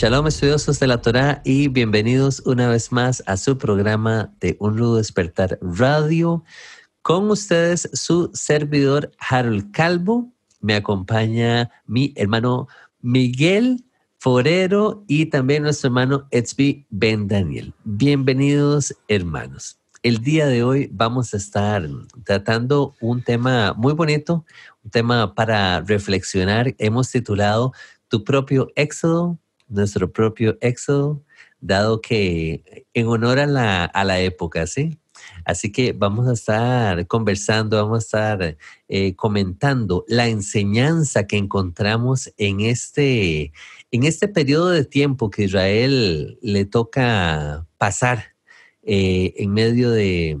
Shalom estudiosos de la Torah y bienvenidos una vez más a su programa de Un Rudo Despertar Radio. Con ustedes su servidor Harold Calvo. Me acompaña mi hermano Miguel Forero y también nuestro hermano Etzby Ben Daniel. Bienvenidos hermanos. El día de hoy vamos a estar tratando un tema muy bonito, un tema para reflexionar. Hemos titulado Tu propio éxodo nuestro propio éxodo, dado que en honor a la, a la época, ¿sí? Así que vamos a estar conversando, vamos a estar eh, comentando la enseñanza que encontramos en este, en este periodo de tiempo que Israel le toca pasar eh, en medio de,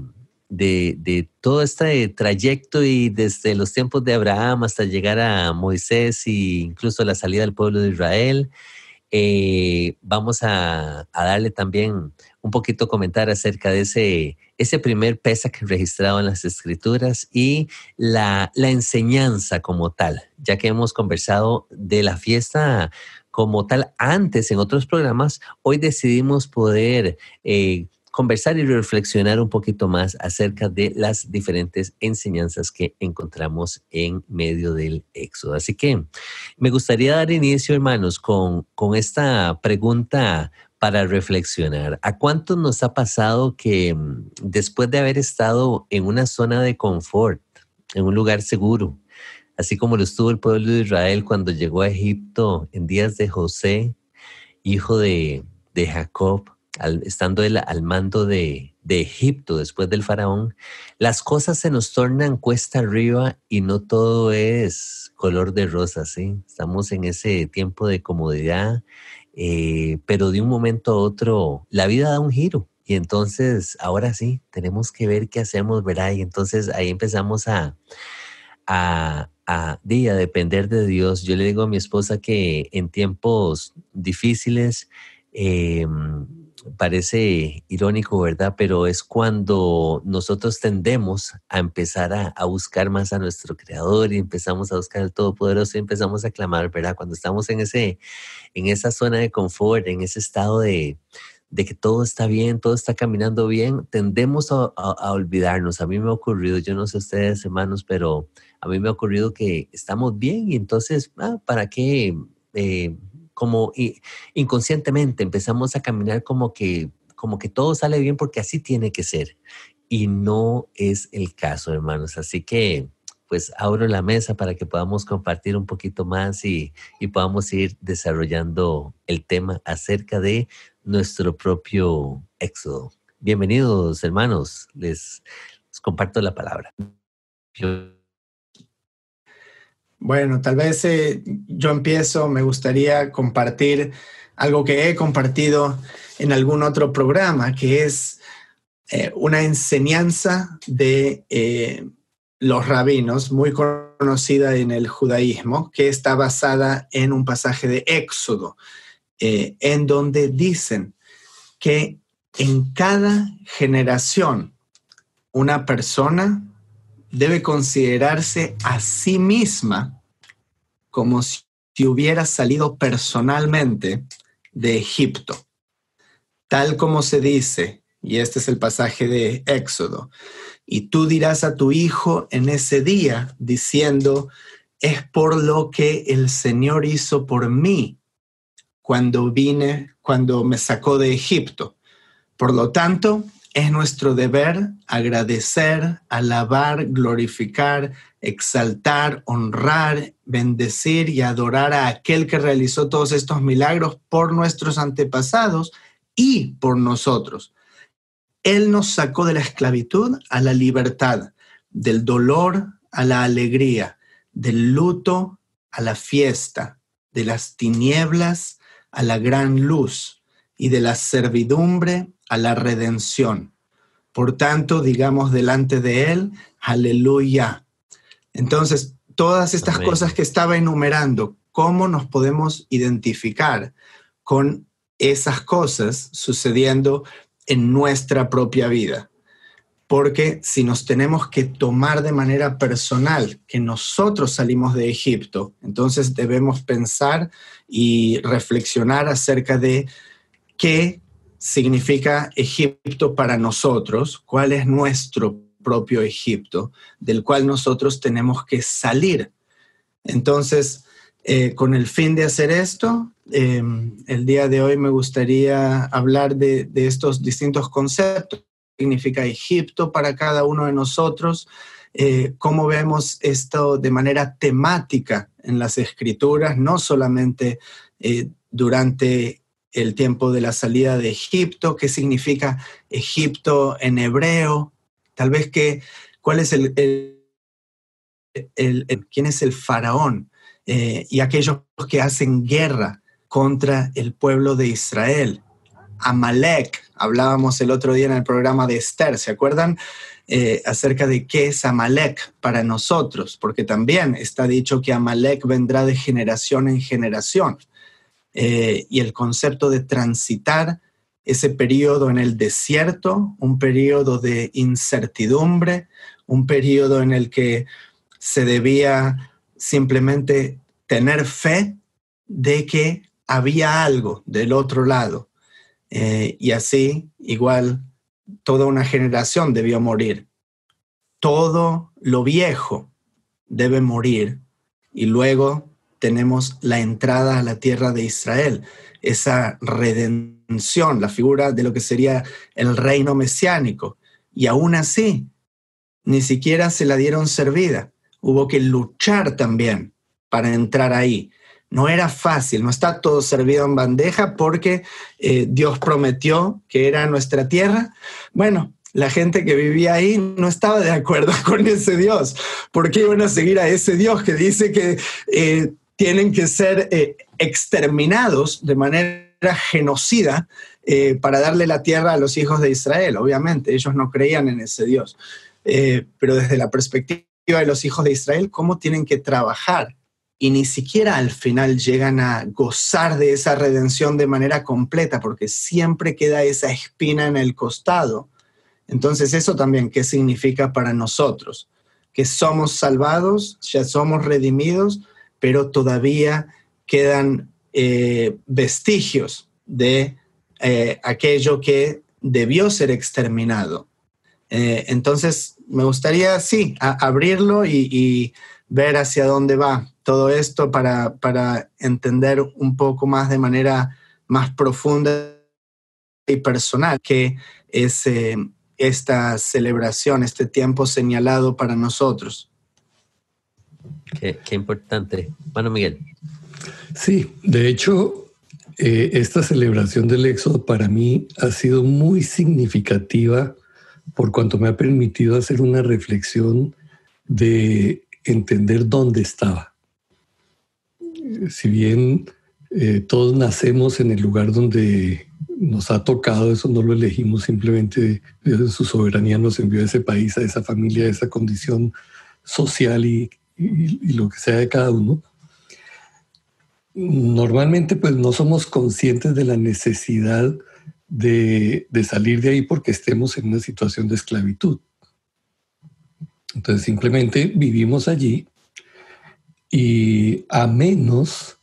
de, de, todo este trayecto y desde los tiempos de Abraham hasta llegar a Moisés e incluso la salida del pueblo de Israel. Eh, vamos a, darle también un poquito comentar acerca de ese, ese primer Pesach registrado en las escrituras y la, enseñanza como tal, ya que hemos conversado de la fiesta como tal antes en otros programas, hoy decidimos poder eh, conversar y reflexionar un poquito más acerca de las diferentes enseñanzas que encontramos en medio del Éxodo. Así que me gustaría dar inicio, hermanos, con, con esta pregunta para reflexionar. ¿A cuántos nos ha pasado que mm, después de haber estado en una zona de confort, en un lugar seguro, así como lo estuvo el pueblo de Israel cuando llegó a Egipto en días de José, hijo de, de Jacob, estando él al mando de, Egipto después del faraón, las cosas se nos tornan cuesta arriba y no todo es color de rosa, ¿sí? Estamos en ese tiempo de comodidad, eh, pero de un momento a otro la vida da un giro. Y entonces, ahora sí, tenemos que ver qué hacemos, ¿verdad? Y entonces ahí empezamos a, a, a, a depender de Dios. Yo le digo a mi esposa que en tiempos difíciles, eh, parece irónico, ¿verdad? Pero es cuando nosotros tendemos a empezar a, buscar más a nuestro Creador y empezamos a buscar al Todopoderoso y empezamos a clamar, ¿verdad? Cuando estamos en, ese, en esa zona de confort, en ese estado de, que todo está bien, todo está caminando bien, tendemos a, olvidarnos. A mí me ha ocurrido, yo no sé ustedes, hermanos, pero a mí me ha ocurrido que estamos bien y entonces, ah, ¿para qué? Eh, como inconscientemente empezamos a caminar como que, como que todo sale bien porque así tiene que ser. Y no es el caso, hermanos. Así que, pues abro la mesa para que podamos compartir un poquito más y, podamos ir desarrollando el tema acerca de nuestro propio éxodo. Bienvenidos, hermanos. Les, les comparto la palabra. Bueno, tal vez eh, yo empiezo, me gustaría compartir algo que he compartido en algún otro programa, que es eh, una enseñanza de eh, los rabinos, muy conocida en el judaísmo, que está basada en un pasaje de Éxodo, en donde dicen que en cada generación una persona debe considerarse a sí misma como si hubiera salido personalmente de Egipto, tal como se dice, y este es el pasaje de Éxodo, y tú dirás a tu hijo en ese día, diciendo, es por lo que el Señor hizo por mí cuando vine, cuando me sacó de Egipto. Por lo tanto, es nuestro deber agradecer, alabar, glorificar, exaltar, honrar, bendecir y adorar a aquel que realizó todos estos milagros por nuestros antepasados y por nosotros. Él nos sacó de la esclavitud a la libertad, del dolor a la alegría, del luto a la fiesta, de las tinieblas a la gran luz y de la servidumbre a la redención. Por tanto, digamos delante de Él, aleluya. Entonces, todas estas cosas que estaba enumerando, ¿cómo nos podemos identificar con esas cosas sucediendo en nuestra propia vida? Porque si nos tenemos que tomar de manera personal que nosotros salimos de Egipto, entonces debemos pensar y reflexionar acerca de qué significa Egipto para nosotros, cuál es nuestro propio Egipto, del cual nosotros tenemos que salir. Entonces, eh, con el fin de hacer esto, eh, el día de hoy me gustaría hablar de, estos distintos conceptos significa Egipto para cada uno de nosotros, eh, cómo vemos esto de manera temática en las escrituras, no solamente eh, durante el tiempo de la salida de Egipto, qué significa Egipto en hebreo, tal vez que, cuál es el, quién es el faraón eh, y aquellos que hacen guerra contra el pueblo de Israel. Amalek. Hablábamos el otro día en el programa de Esther, ¿se acuerdan? Eh, acerca de qué es Amalek para nosotros, porque también está dicho que Amalek vendrá de generación en generación. Eh, y el concepto de transitar ese periodo en el desierto, un periodo de incertidumbre, un periodo en el que se debía simplemente tener fe de que había algo del otro lado, eh, y así, igual, toda una generación debió morir. Todo lo viejo debe morir y luego tenemos la entrada a la tierra de Israel, esa redención, la figura de lo que sería el reino mesiánico. Y aún así, ni siquiera se la dieron servida. Hubo que luchar también para entrar ahí. No era fácil, no está todo servido en bandeja porque eh, Dios prometió que era nuestra tierra. Bueno, la gente que vivía ahí no estaba de acuerdo con ese Dios. ¿Por qué iban a seguir a ese Dios que dice que eh, tienen que ser eh, exterminados de manera genocida para darle la tierra a los hijos de Israel? Obviamente, ellos no creían en ese Dios. pero desde la perspectiva de los hijos de Israel, ¿cómo tienen que trabajar y ni siquiera al final llegan a gozar de esa redención de manera completa, porque siempre queda esa espina en el costado. Entonces, eso también, ¿qué significa para nosotros? Que somos salvados, ya somos redimidos, pero todavía quedan eh, vestigios de eh, aquello que debió ser exterminado. Eh, entonces, me gustaría, sí, abrirlo y ver hacia dónde va todo esto para, para entender un poco más de manera más profunda y personal que es esta celebración, este tiempo señalado para nosotros. Qué, importante. Bueno, Miguel. Sí, de hecho, eh, esta celebración del éxodo para mí ha sido muy significativa por cuanto me ha permitido hacer una reflexión de entender dónde estaba si bien eh, todos nacemos en el lugar donde nos ha tocado, eso no lo elegimos, simplemente Dios en su soberanía nos envió a ese país, a esa familia, a esa condición social y, lo que sea de cada uno. Normalmente pues no somos conscientes de la necesidad de, de salir de ahí porque estemos en una situación de esclavitud. Entonces simplemente vivimos allí y a menos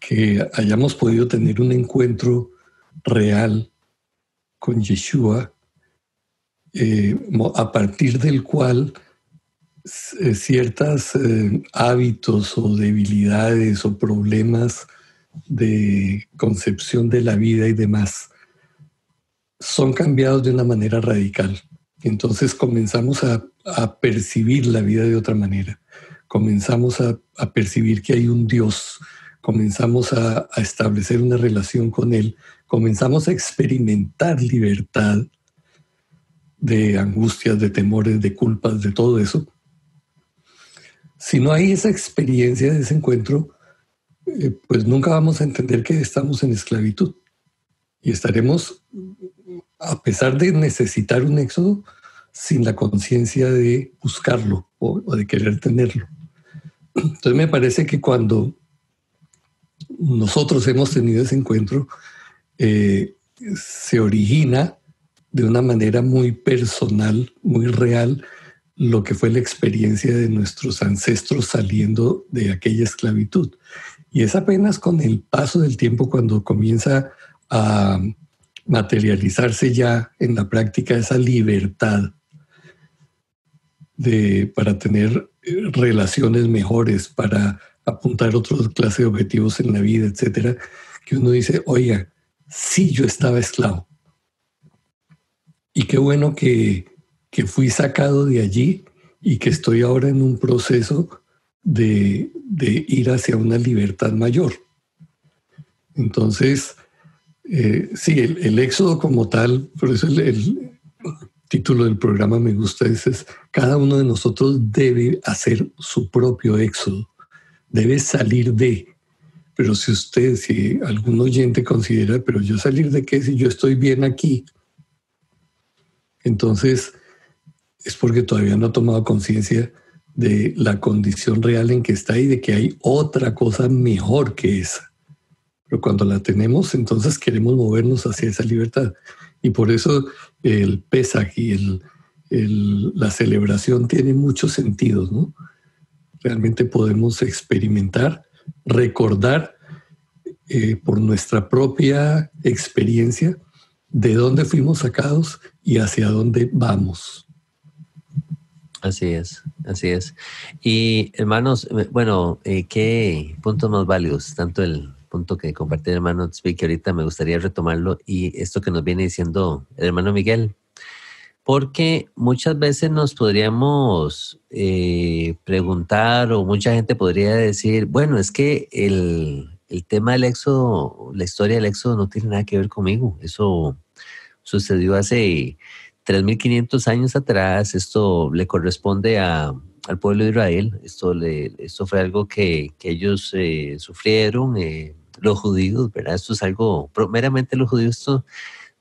que hayamos podido tener un encuentro real con Yeshua, eh, a partir del cual ciertos eh, hábitos o debilidades o problemas de concepción de la vida y demás son cambiados de una manera radical. Entonces comenzamos a percibir la vida de otra manera comenzamos a, percibir que hay un Dios, comenzamos a, establecer una relación con Él, comenzamos a experimentar libertad de angustias, de temores, de culpas, de todo eso. Si no hay esa experiencia de ese encuentro, eh, pues nunca vamos a entender que estamos en esclavitud y estaremos a pesar de necesitar un éxodo, sin la conciencia de buscarlo o, de querer tenerlo. Entonces me parece que cuando nosotros hemos tenido ese encuentro, eh, se origina de una manera muy personal, muy real, lo que fue la experiencia de nuestros ancestros saliendo de aquella esclavitud. Y es apenas con el paso del tiempo cuando comienza a materializarse ya en la práctica esa libertad de, para tener eh, relaciones mejores, para apuntar otra clase de objetivos en la vida, etcétera, que uno dice, oiga, sí, yo estaba esclavo. Y qué bueno que, que fui sacado de allí y que estoy ahora en un proceso de, de ir hacia una libertad mayor. Entonces, eh, sí, el, éxodo como tal, por eso el, título del programa me gusta, es, cada uno de nosotros debe hacer su propio éxodo, debe salir de. Pero si usted, si algún oyente considera, pero yo salir de qué si yo estoy bien aquí, entonces es porque todavía no ha tomado conciencia de la condición real en que está y de que hay otra cosa mejor que esa. Pero cuando la tenemos, entonces queremos movernos hacia esa libertad. Y por eso el Pesach y la celebración tiene muchos sentidos, ¿no? Realmente podemos experimentar, recordar eh, por nuestra propia experiencia de dónde fuimos sacados y hacia dónde vamos. Así es, así es. Y hermanos, eh, bueno, eh, ¿qué puntos más válidos? Tanto el punto que compartió el hermano Tzvi, ahorita me gustaría retomarlo, y esto que nos viene diciendo el hermano Miguel, porque muchas veces nos podríamos eh, preguntar o mucha gente podría decir, bueno, es que el, el tema del éxodo, la historia del éxodo no tiene nada que ver conmigo, eso sucedió hace 3.500 años atrás, esto le corresponde a, al pueblo de Israel. Esto, le, esto fue algo que, que ellos eh, sufrieron, eh, los judíos, ¿verdad? Esto es algo, meramente los judíos, esto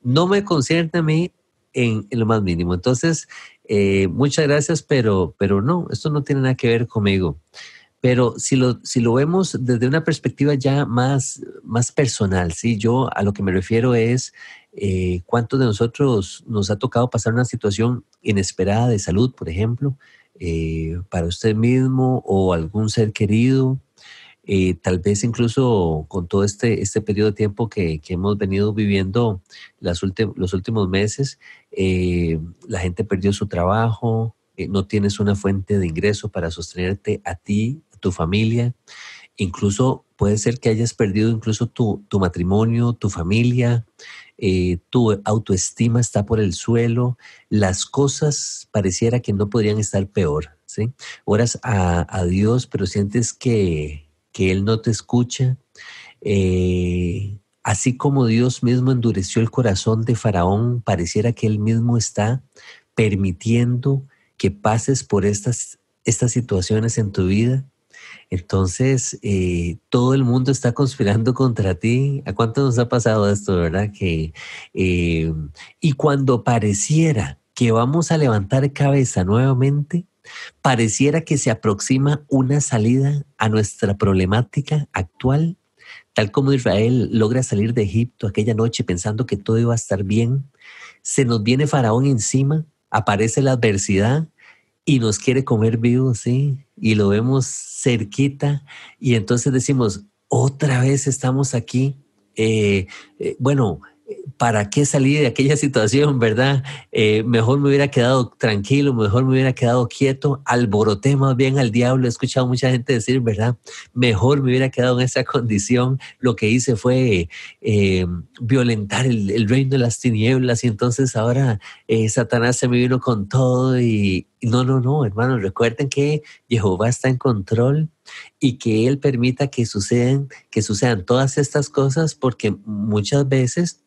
no me concierne a mí en, en lo más mínimo. Entonces, eh, muchas gracias, pero, pero no, esto no tiene nada que ver conmigo. Pero si lo, si lo vemos desde una perspectiva ya más, más personal, ¿sí? yo a lo que me refiero es eh, cuántos de nosotros nos ha tocado pasar una situación inesperada de salud, por ejemplo, eh, para usted mismo o algún ser querido, eh, tal vez incluso con todo este, este periodo de tiempo que, que hemos venido viviendo los últimos meses, eh, la gente perdió su trabajo, no tienes una fuente de ingreso para sostenerte a ti, a tu familia, incluso puede ser que hayas perdido incluso tu, tu matrimonio, tu familia, eh, tu autoestima está por el suelo, las cosas pareciera que no podrían estar peor, ¿sí? Oras a, Dios, pero sientes que, que, Él no te escucha. Eh, así como Dios mismo endureció el corazón de Faraón, pareciera que Él mismo está permitiendo que pases por estas, estas situaciones en tu vida entonces, eh, todo el mundo está conspirando contra ti. ¿A cuánto nos ha pasado esto, verdad? Que, eh, y cuando pareciera que vamos a levantar cabeza nuevamente, pareciera que se aproxima una salida a nuestra problemática actual, tal como Israel logra salir de Egipto aquella noche pensando que todo iba a estar bien, se nos viene Faraón encima, aparece la adversidad y nos quiere comer vivos, ¿sí? Y lo vemos cerquita y entonces decimos, otra vez estamos aquí. Eh, eh, bueno, ¿para qué salir de aquella situación, verdad? Eh, mejor me hubiera quedado tranquilo, mejor me hubiera quedado quieto, alboroté más bien al diablo. He escuchado mucha gente decir, ¿verdad? Mejor me hubiera quedado en esa condición. Lo que hice fue eh, violentar el, reino de las tinieblas y entonces ahora eh, Satanás se me vino con todo y no, no, no, hermanos, recuerden que Jehová está en control y que Él permita que sucedan, que sucedan todas estas cosas porque muchas veces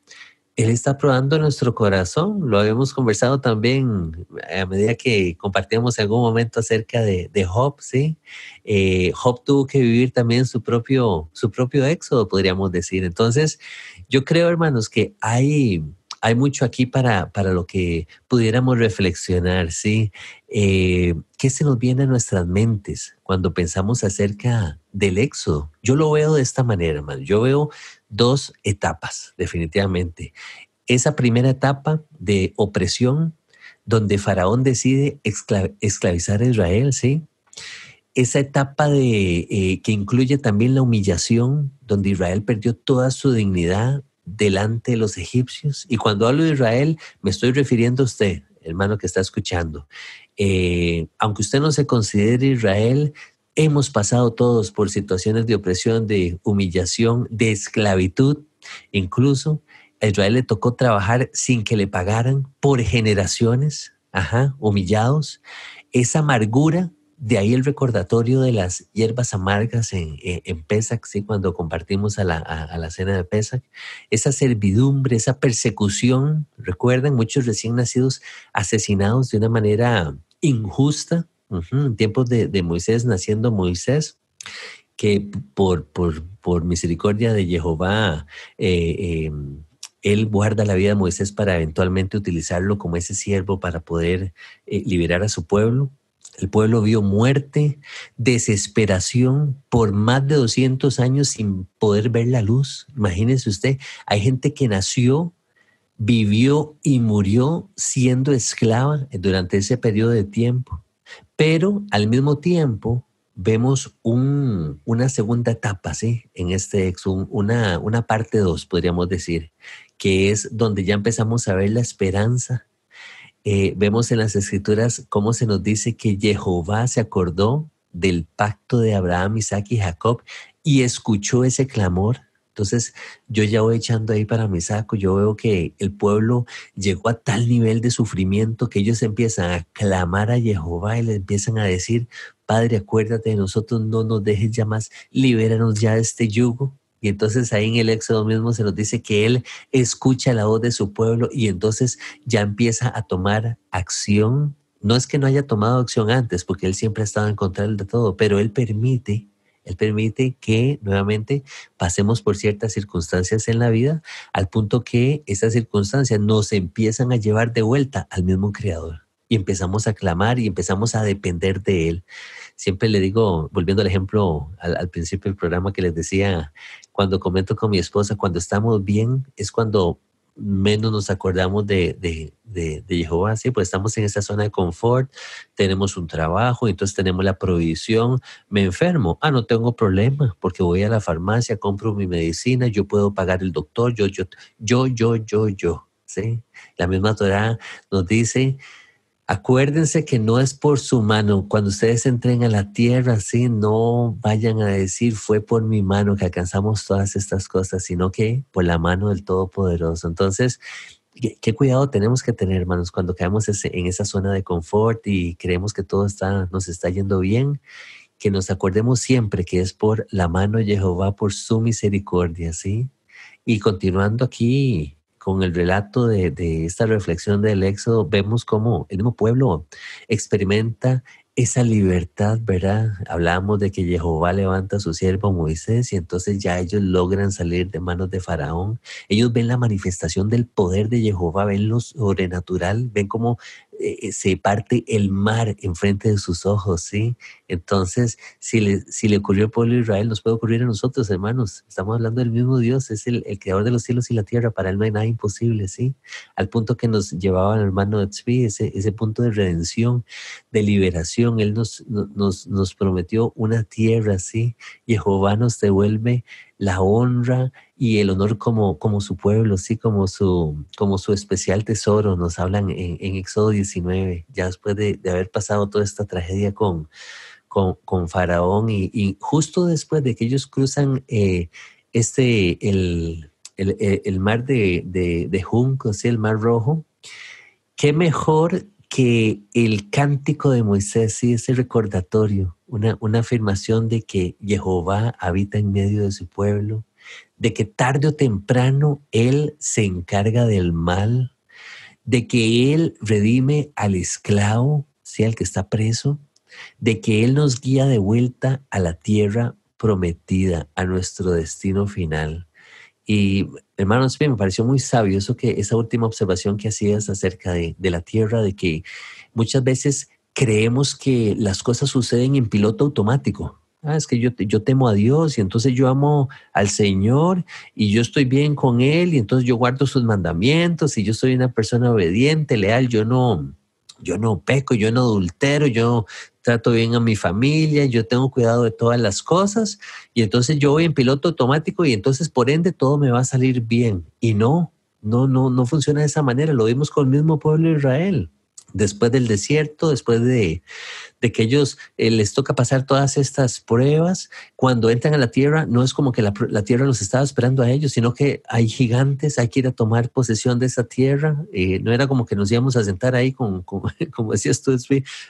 él está probando nuestro corazón. Lo habíamos conversado también a medida que compartíamos en algún momento acerca de, Job, ¿sí? Eh, Job tuvo que vivir también su propio, su propio éxodo, podríamos decir. Entonces, yo creo, hermanos, que hay, hay mucho aquí para, para lo que pudiéramos reflexionar, ¿sí? Eh, ¿Qué se nos viene a nuestras mentes cuando pensamos acerca del éxodo? Yo lo veo de esta manera, hermano. Yo veo dos etapas, definitivamente. Esa primera etapa de opresión, donde Faraón decide esclavizar a Israel, ¿sí? Esa etapa de, eh, que incluye también la humillación, donde Israel perdió toda su dignidad, delante de los egipcios. Y cuando hablo de Israel, me estoy refiriendo a usted, hermano que está escuchando. Eh, aunque usted no se considere Israel, hemos pasado todos por situaciones de opresión, de humillación, de esclavitud. Incluso a Israel le tocó trabajar sin que le pagaran por generaciones, ajá, humillados. Esa amargura de ahí el recordatorio de las hierbas amargas en, Pesach, ¿sí? cuando compartimos a la, a, la, cena de Pesach, esa servidumbre, esa persecución, recuerden, muchos recién nacidos asesinados de una manera injusta, en tiempos de, de, Moisés, naciendo Moisés, que por, por, por misericordia de Jehová, eh, em, él guarda la vida de Moisés para eventualmente utilizarlo como ese siervo para poder eh, liberar a su pueblo. El pueblo vio muerte, desesperación por más de 200 años sin poder ver la luz. Imagínense usted, hay gente que nació, vivió y murió siendo esclava durante ese periodo de tiempo. Pero al mismo tiempo vemos una segunda etapa, ¿sí? En este una, una parte dos, podríamos decir, que es donde ya empezamos a ver la esperanza eh, vemos en las escrituras cómo se nos dice que Jehová se acordó del pacto de Abraham, Isaac y Jacob y escuchó ese clamor. Entonces yo ya voy echando ahí para mi saco, yo veo que el pueblo llegó a tal nivel de sufrimiento que ellos empiezan a clamar a Jehová y le empiezan a decir, Padre, acuérdate de nosotros, no nos dejes ya más, libéranos ya de este yugo. Y entonces ahí en el Éxodo mismo se nos dice que Él escucha la voz de su pueblo y entonces ya empieza a tomar acción. No es que no haya tomado acción antes, porque Él siempre ha estado en control de todo, pero Él permite, Él permite que nuevamente pasemos por ciertas circunstancias en la vida, al punto que esas circunstancias nos empiezan a llevar de vuelta al mismo Creador. Y empezamos a clamar y empezamos a depender de Él siempre le digo, volviendo al ejemplo al, principio del programa que les decía, cuando comento con mi esposa, cuando estamos bien es cuando menos nos acordamos de, de, de, Jehová, sí, pues estamos en esa zona de confort, tenemos un trabajo, entonces tenemos la provisión, me enfermo, ah, no tengo problema, porque voy a la farmacia, compro mi medicina, yo puedo pagar el doctor, yo, yo, yo, yo, yo, yo, sí. La misma Torah nos dice, Acuérdense que no es por su mano. Cuando ustedes entren a la tierra, sí, no vayan a decir fue por mi mano que alcanzamos todas estas cosas, sino que por la mano del Todopoderoso. Entonces, qué, cuidado tenemos que tener, hermanos, cuando caemos en esa zona de confort y creemos que todo está, nos está yendo bien, que nos acordemos siempre que es por la mano de Jehová, por su misericordia, ¿sí? Y continuando aquí, con el relato de, esta reflexión del Éxodo, vemos cómo el mismo pueblo experimenta esa libertad, ¿verdad? Hablamos de que Jehová levanta a su siervo Moisés y entonces ya ellos logran salir de manos de Faraón. Ellos ven la manifestación del poder de Jehová, ven lo sobrenatural, ven cómo eh, se parte el mar enfrente de sus ojos, ¿sí? Entonces, si le, si le ocurrió al pueblo de Israel, nos puede ocurrir a nosotros, hermanos. Estamos hablando del mismo Dios, es el, creador de los cielos y la tierra, para él no hay nada imposible, ¿sí? Al punto que nos llevaba el hermano Tzvi, ese, ese punto de redención, de liberación, él nos, nos, nos prometió una tierra, ¿sí? Jehová nos devuelve la honra y el honor como, como su pueblo, sí, como su, como su especial tesoro, nos hablan en, en Éxodo 19, ya después de, haber pasado toda esta tragedia con, con, Faraón y, justo después de que ellos cruzan eh, este, el, el, mar de, de, de juncos, el mar rojo, qué mejor que el cántico de Moisés, sí, ese recordatorio, una, una afirmación de que Jehová habita en medio de su pueblo, de que tarde o temprano Él se encarga del mal, de que Él redime al esclavo, sea el que está preso, de que Él nos guía de vuelta a la tierra prometida, a nuestro destino final. Y hermano me pareció muy sabio eso que esa última observación que hacías acerca de, de la tierra, de que muchas veces creemos que las cosas suceden en piloto automático. Ah, es que yo, yo temo a Dios y entonces yo amo al Señor y yo estoy bien con Él y entonces yo guardo sus mandamientos y yo soy una persona obediente, leal, yo no, yo no peco, yo no adultero, yo trato bien a mi familia, yo tengo cuidado de todas las cosas y entonces yo voy en piloto automático y entonces por ende todo me va a salir bien. Y no, no, no, no funciona de esa manera. Lo vimos con el mismo pueblo de Israel después del desierto, después de, que ellos eh, les toca pasar todas estas pruebas, cuando entran a la tierra, no es como que la, tierra los estaba esperando a ellos, sino que hay gigantes, hay que ir a tomar posesión de esa tierra. Eh, no era como que nos íbamos a sentar ahí, con, como decías tú,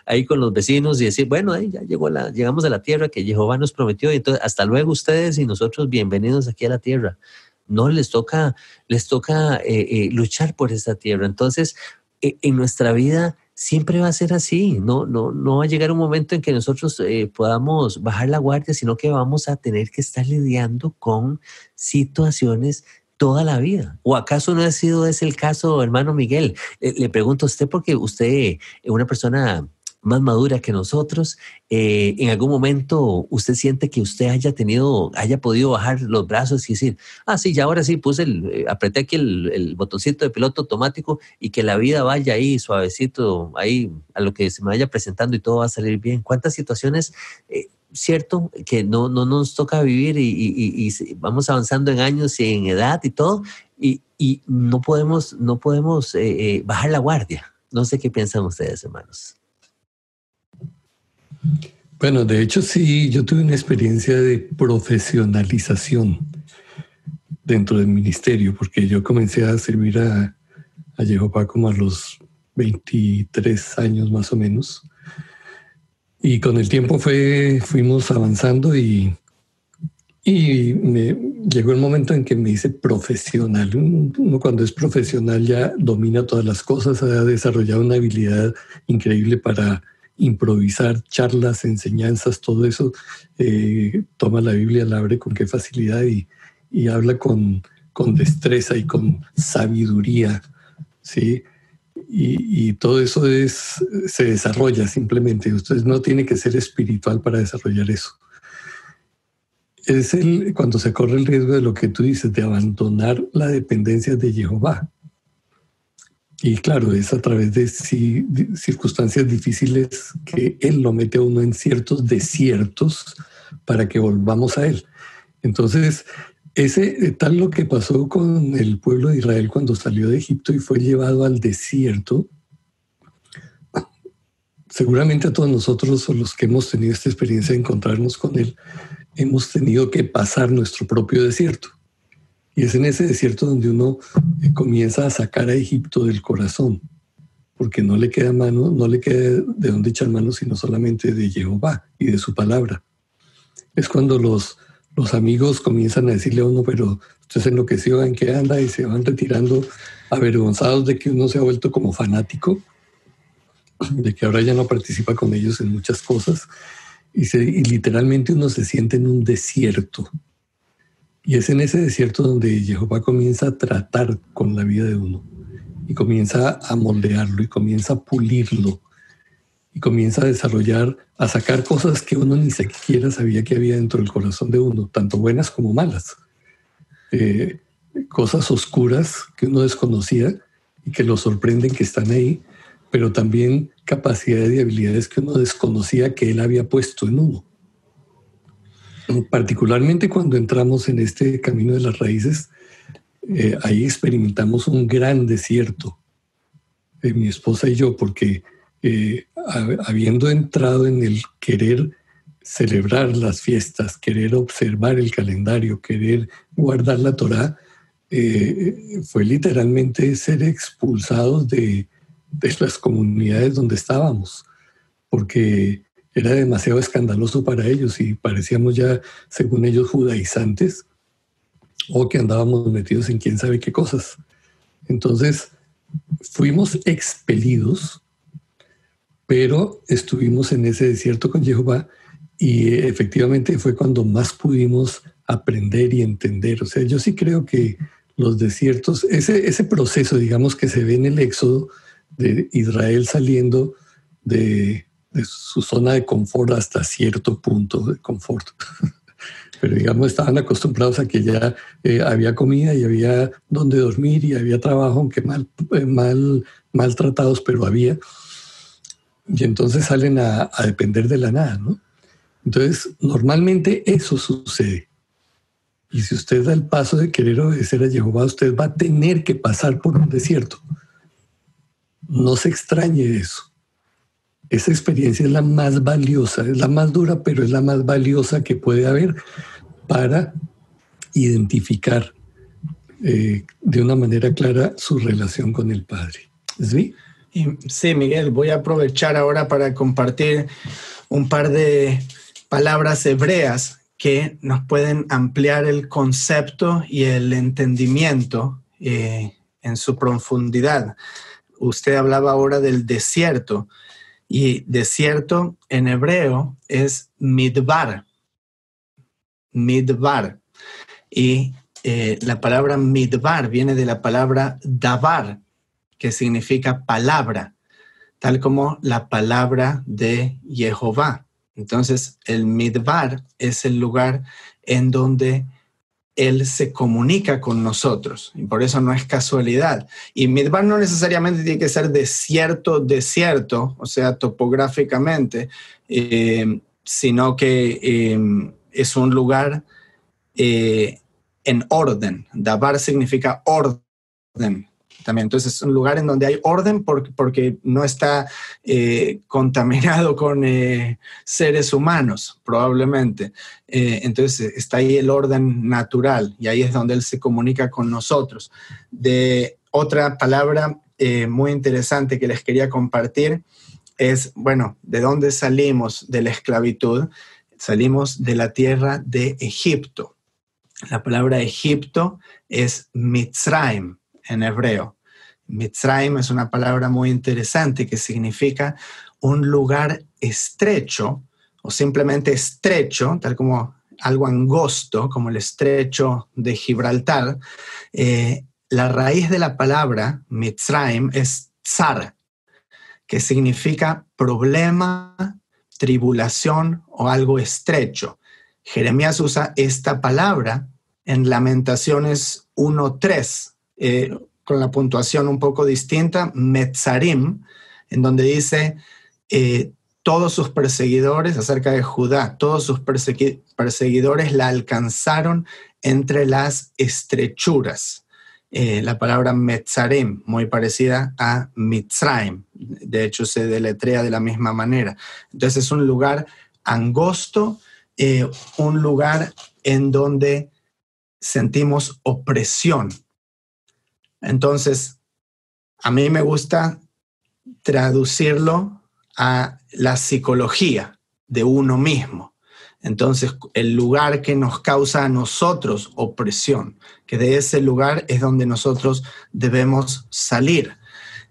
ahí con los vecinos y decir, bueno, ahí ya llegó la, llegamos a la tierra que Jehová nos prometió, y entonces hasta luego ustedes y nosotros bienvenidos aquí a la tierra. No les toca, les toca eh, luchar por esa tierra. Entonces, en nuestra vida siempre va a ser así, no, no, no va a llegar un momento en que nosotros eh, podamos bajar la guardia, sino que vamos a tener que estar lidiando con situaciones toda la vida. ¿O acaso no ha sido ese el caso, hermano Miguel? Eh, le pregunto a usted porque usted es una persona más madura que nosotros, eh, en algún momento usted siente que usted haya tenido, haya podido bajar los brazos y decir, ah, sí, ya ahora sí puse el, eh, apreté aquí el, botoncito de piloto automático y que la vida vaya ahí suavecito, ahí a lo que se me vaya presentando y todo va a salir bien. ¿Cuántas situaciones, eh, cierto, que no, no nos toca vivir y, vamos avanzando en años y en edad y todo y, no podemos, no podemos bajar la guardia? No sé qué piensan ustedes, hermanos. Bueno, de hecho sí, yo tuve una experiencia de profesionalización dentro del ministerio, porque yo comencé a servir a, a Jehová como a los 23 años más o menos. Y con el tiempo fue, fuimos avanzando y, y llegó el momento en que me hice profesional. Uno cuando es profesional ya domina todas las cosas, ha desarrollado una habilidad increíble para improvisar charlas, enseñanzas, todo eso, eh, toma la Biblia, la abre con qué facilidad y, habla con, con, destreza y con sabiduría, ¿sí? Y, todo eso es, se desarrolla simplemente. Usted no tiene que ser espiritual para desarrollar eso. Es el, cuando se corre el riesgo de lo que tú dices, de abandonar la dependencia de Jehová. Y claro, es a través de circunstancias difíciles que Él lo mete a uno en ciertos desiertos para que volvamos a Él. Entonces, ese eh, tal lo que pasó con el pueblo de Israel cuando salió de Egipto y fue llevado al desierto, seguramente a todos nosotros o los que hemos tenido esta experiencia de encontrarnos con Él, hemos tenido que pasar nuestro propio desierto. Y es en ese desierto donde uno eh, comienza a sacar a Egipto del corazón, porque no le queda mano, no le queda de dónde echar mano, sino solamente de Jehová y de su palabra. Es cuando los, los amigos comienzan a decirle a uno, pero usted se enloqueció, ¿en qué anda? Y se van retirando avergonzados de que uno se ha vuelto como fanático, de que ahora ya no participa con ellos en muchas cosas. Y, y literalmente uno se siente en un desierto, y es en ese desierto donde Jehová comienza a tratar con la vida de uno y comienza a moldearlo y comienza a pulirlo y comienza a desarrollar, a sacar cosas que uno ni siquiera sabía que había dentro del corazón de uno, tanto buenas como malas. Eh, cosas oscuras que uno desconocía y que lo sorprenden que están ahí, pero también capacidades y habilidades que uno desconocía que él había puesto en uno particularmente cuando entramos en este camino de las raíces, eh, ahí experimentamos un gran desierto, eh, mi esposa y yo, porque eh, habiendo entrado en el querer celebrar las fiestas, querer observar el calendario, querer guardar la Torah, fue literalmente ser expulsados de, de las comunidades donde estábamos, porque era demasiado escandaloso para ellos y parecíamos ya, según ellos, judaizantes o que andábamos metidos en quién sabe qué cosas. Entonces, fuimos expelidos, pero estuvimos en ese desierto con Jehová y efectivamente fue cuando más pudimos aprender y entender. O sea, yo sí creo que los desiertos, ese, ese proceso, digamos, que se ve en el éxodo de Israel saliendo de, su zona de confort hasta cierto punto de confort. Pero digamos, estaban acostumbrados a que ya eh, había comida y había donde dormir y había trabajo, aunque mal, eh, mal, maltratados, pero había. Y entonces salen a, a depender de la nada, ¿no? Entonces, normalmente eso sucede. Y si usted da el paso de querer obedecer a Jehová, usted va a tener que pasar por un desierto. No se extrañe eso. Esa experiencia es la más valiosa, es la más dura, pero es la más valiosa que puede haber para identificar eh, de una manera clara su relación con el Padre. ¿Sí? Sí, Miguel, voy a aprovechar ahora para compartir un par de palabras hebreas que nos pueden ampliar el concepto y el entendimiento eh, en su profundidad. Usted hablaba ahora del desierto y desierto en hebreo es midbar. Midbar. Y eh, la palabra midbar viene de la palabra dabar, que significa palabra, tal como la palabra de Jehová. Entonces, el midbar es el lugar en donde Él se comunica con nosotros. Y por eso no es casualidad. Y midbar no necesariamente tiene que ser desierto, desierto, o sea, topográficamente, eh, sino que eh, es un lugar eh, en orden. Dabar significa orden Entonces es un lugar en donde hay orden porque, porque no está eh, contaminado con eh, seres humanos, probablemente. Eh, entonces está ahí el orden natural y ahí es donde Él se comunica con nosotros. De otra palabra muy interesante que les quería compartir es, bueno, ¿de dónde salimos de la esclavitud? Salimos de la tierra de Egipto. La palabra Egipto es Mitzrayim en hebreo. Mitzrayim es una palabra muy interesante que significa un lugar estrecho o simplemente estrecho, tal como algo angosto, como el estrecho de Gibraltar. Eh, la raíz de la palabra Mitzrayim es tsar, que significa problema, tribulación o algo estrecho. Jeremías usa esta palabra en Lamentaciones 1.3 con la puntuación un poco distinta, Metzarim, en donde dice eh, todos sus perseguidores acerca de Judá, todos sus perseguidores la alcanzaron entre las estrechuras. Eh, la palabra Metzarim, muy parecida a Mitzrayim, de hecho se deletrea de la misma manera. Entonces es un lugar angosto, eh, un lugar en donde sentimos opresión, entonces, a mí me gusta traducirlo a la psicología de uno mismo. Entonces, el lugar que nos causa a nosotros opresión, que de ese lugar es donde nosotros debemos salir.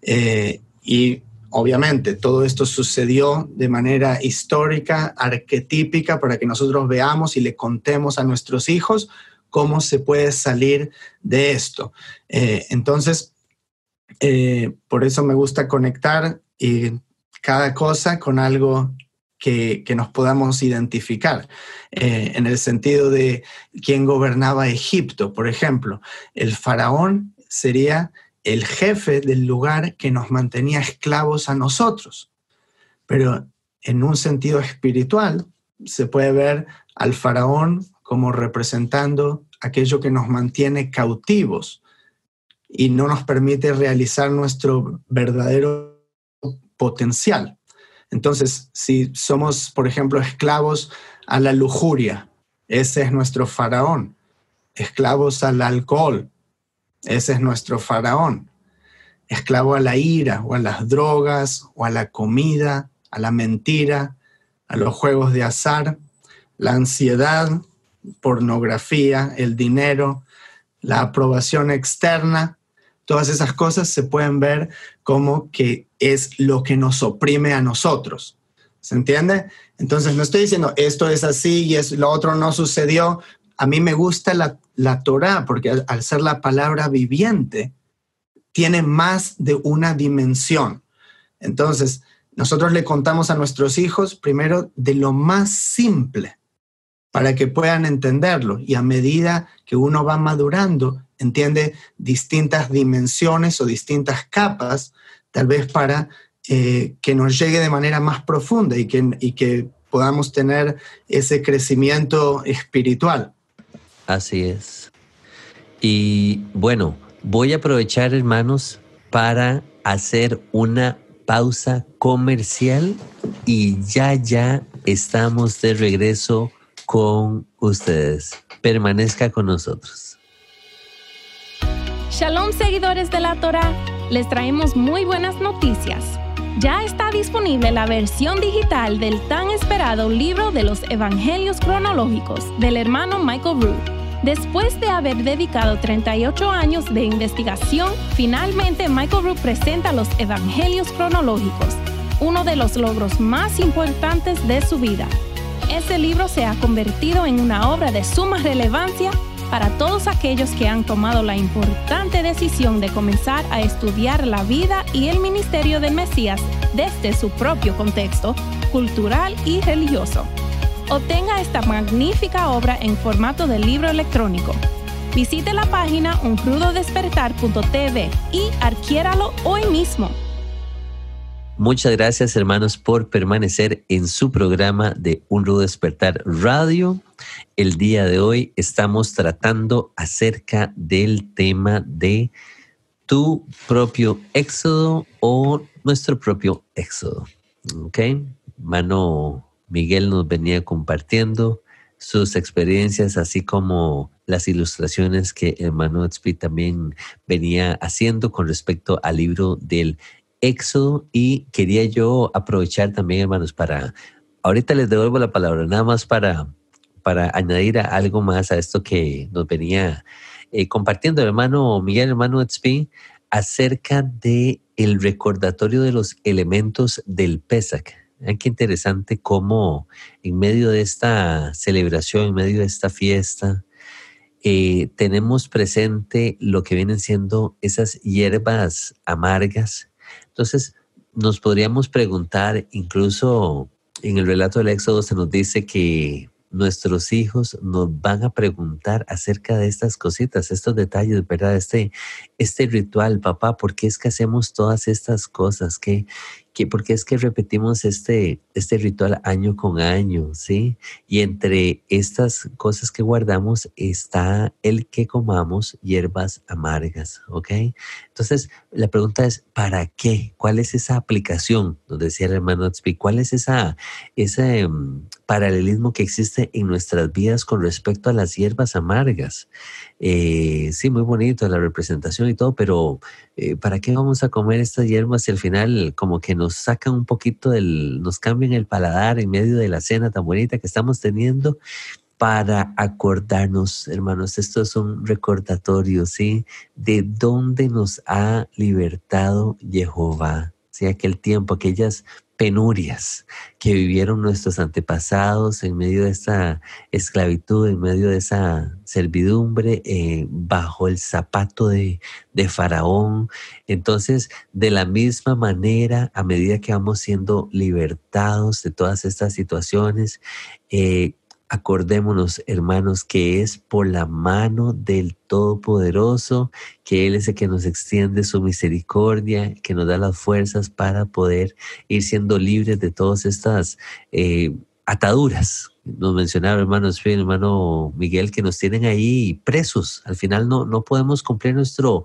Eh, y obviamente todo esto sucedió de manera histórica, arquetípica, para que nosotros veamos y le contemos a nuestros hijos cómo se puede salir de esto. Eh, entonces, eh, por eso me gusta conectar y cada cosa con algo que, nos podamos identificar, eh, en el sentido de quién gobernaba Egipto, por ejemplo. El faraón sería el jefe del lugar que nos mantenía esclavos a nosotros. Pero en un sentido espiritual, se puede ver al faraón como representando aquello que nos mantiene cautivos y no nos permite realizar nuestro verdadero potencial. Entonces, si somos, por ejemplo, esclavos a la lujuria, ese es nuestro faraón. Esclavos al alcohol, ese es nuestro faraón. Esclavo a la ira o a las drogas o a la comida, a la mentira, a los juegos de azar, la ansiedad, pornografía, el dinero, la aprobación externa, todas esas cosas se pueden ver como que es lo que nos oprime a nosotros. ¿Se entiende? Entonces no estoy diciendo esto es así y es, lo otro no sucedió. a mí me gusta la, la Torah porque al, ser la palabra viviente, tiene más de una dimensión. Entonces, nosotros le contamos a nuestros hijos primero de lo más simple para que puedan entenderlo y a medida que uno va madurando, entiende distintas dimensiones o distintas capas, tal vez para eh, que nos llegue de manera más profunda y que, y que podamos tener ese crecimiento espiritual. Así es. Y bueno, voy a aprovechar, hermanos, para hacer una pausa comercial y ya, ya estamos de regreso con ustedes. Permanezca con nosotros. Shalom, seguidores de la Torah. Les traemos muy buenas noticias. Ya está disponible la versión digital del tan esperado libro de los Evangelios cronológicos del hermano Michael Root. Después de haber dedicado 38 años de investigación, finalmente Michael Root presenta los Evangelios cronológicos, uno de los logros más importantes de su vida. Este libro se ha convertido en una obra de suma relevancia para todos aquellos que han tomado la importante decisión de comenzar a estudiar la vida y el ministerio del Mesías desde su propio contexto cultural y religioso. Obtenga esta magnífica obra en formato de libro electrónico. Visite la página uncrudodespertar.tv y adquiéralo hoy mismo. Muchas gracias hermanos por permanecer en su programa de Un Rudo Despertar Radio. El día de hoy estamos tratando acerca del tema de tu propio éxodo o nuestro propio éxodo. ¿Ok? Mano Miguel nos venía compartiendo sus experiencias, así como las ilustraciones que hermano Expi también venía haciendo con respecto al libro del Éxodo y quería yo aprovechar también, hermanos, para, ahorita les devuelvo la palabra, nada más para, para añadir algo más a esto que nos venía eh, compartiendo hermano Miguel, hermano Expi, acerca de el recordatorio de los elementos del Pesach. Qué interesante cómo en medio de esta celebración, en medio de esta fiesta, eh, tenemos presente lo que vienen siendo esas hierbas amargas entonces, nos podríamos preguntar, incluso en el relato del Éxodo se nos dice que nuestros hijos nos van a preguntar acerca de estas cositas, estos detalles, ¿verdad? Este, este ritual, papá, ¿por qué es que hacemos todas estas cosas? ¿Qué, porque es que repetimos este, este ritual año con año, ¿sí? Y entre estas cosas que guardamos está el que comamos hierbas amargas, ¿ok? Entonces, la pregunta es, ¿para qué? ¿Cuál es esa aplicación? Nos decía el hermano ¿cuál es esa, ese mm, paralelismo que existe en nuestras vidas con respecto a las hierbas amargas? Eh, sí, muy bonito la representación y todo, pero eh, ¿para qué vamos a comer estas hierbas si al final como que nos sacan un poquito del, nos cambian el paladar en medio de la cena tan bonita que estamos teniendo? Para acordarnos, hermanos, esto es un recordatorio, ¿sí? De dónde nos ha libertado Jehová, ¿sí? Aquel tiempo, aquellas penurias que vivieron nuestros antepasados en medio de esa esclavitud, en medio de esa servidumbre, eh, bajo el zapato de, de, Faraón. Entonces, de la misma manera, a medida que vamos siendo libertados de todas estas situaciones, eh, Acordémonos, hermanos, que es por la mano del Todopoderoso, que Él es el que nos extiende su misericordia, que nos da las fuerzas para poder ir siendo libres de todas estas eh, ataduras. Nos mencionaba hermano hermano Miguel, que nos tienen ahí presos. Al final no, no podemos cumplir nuestro,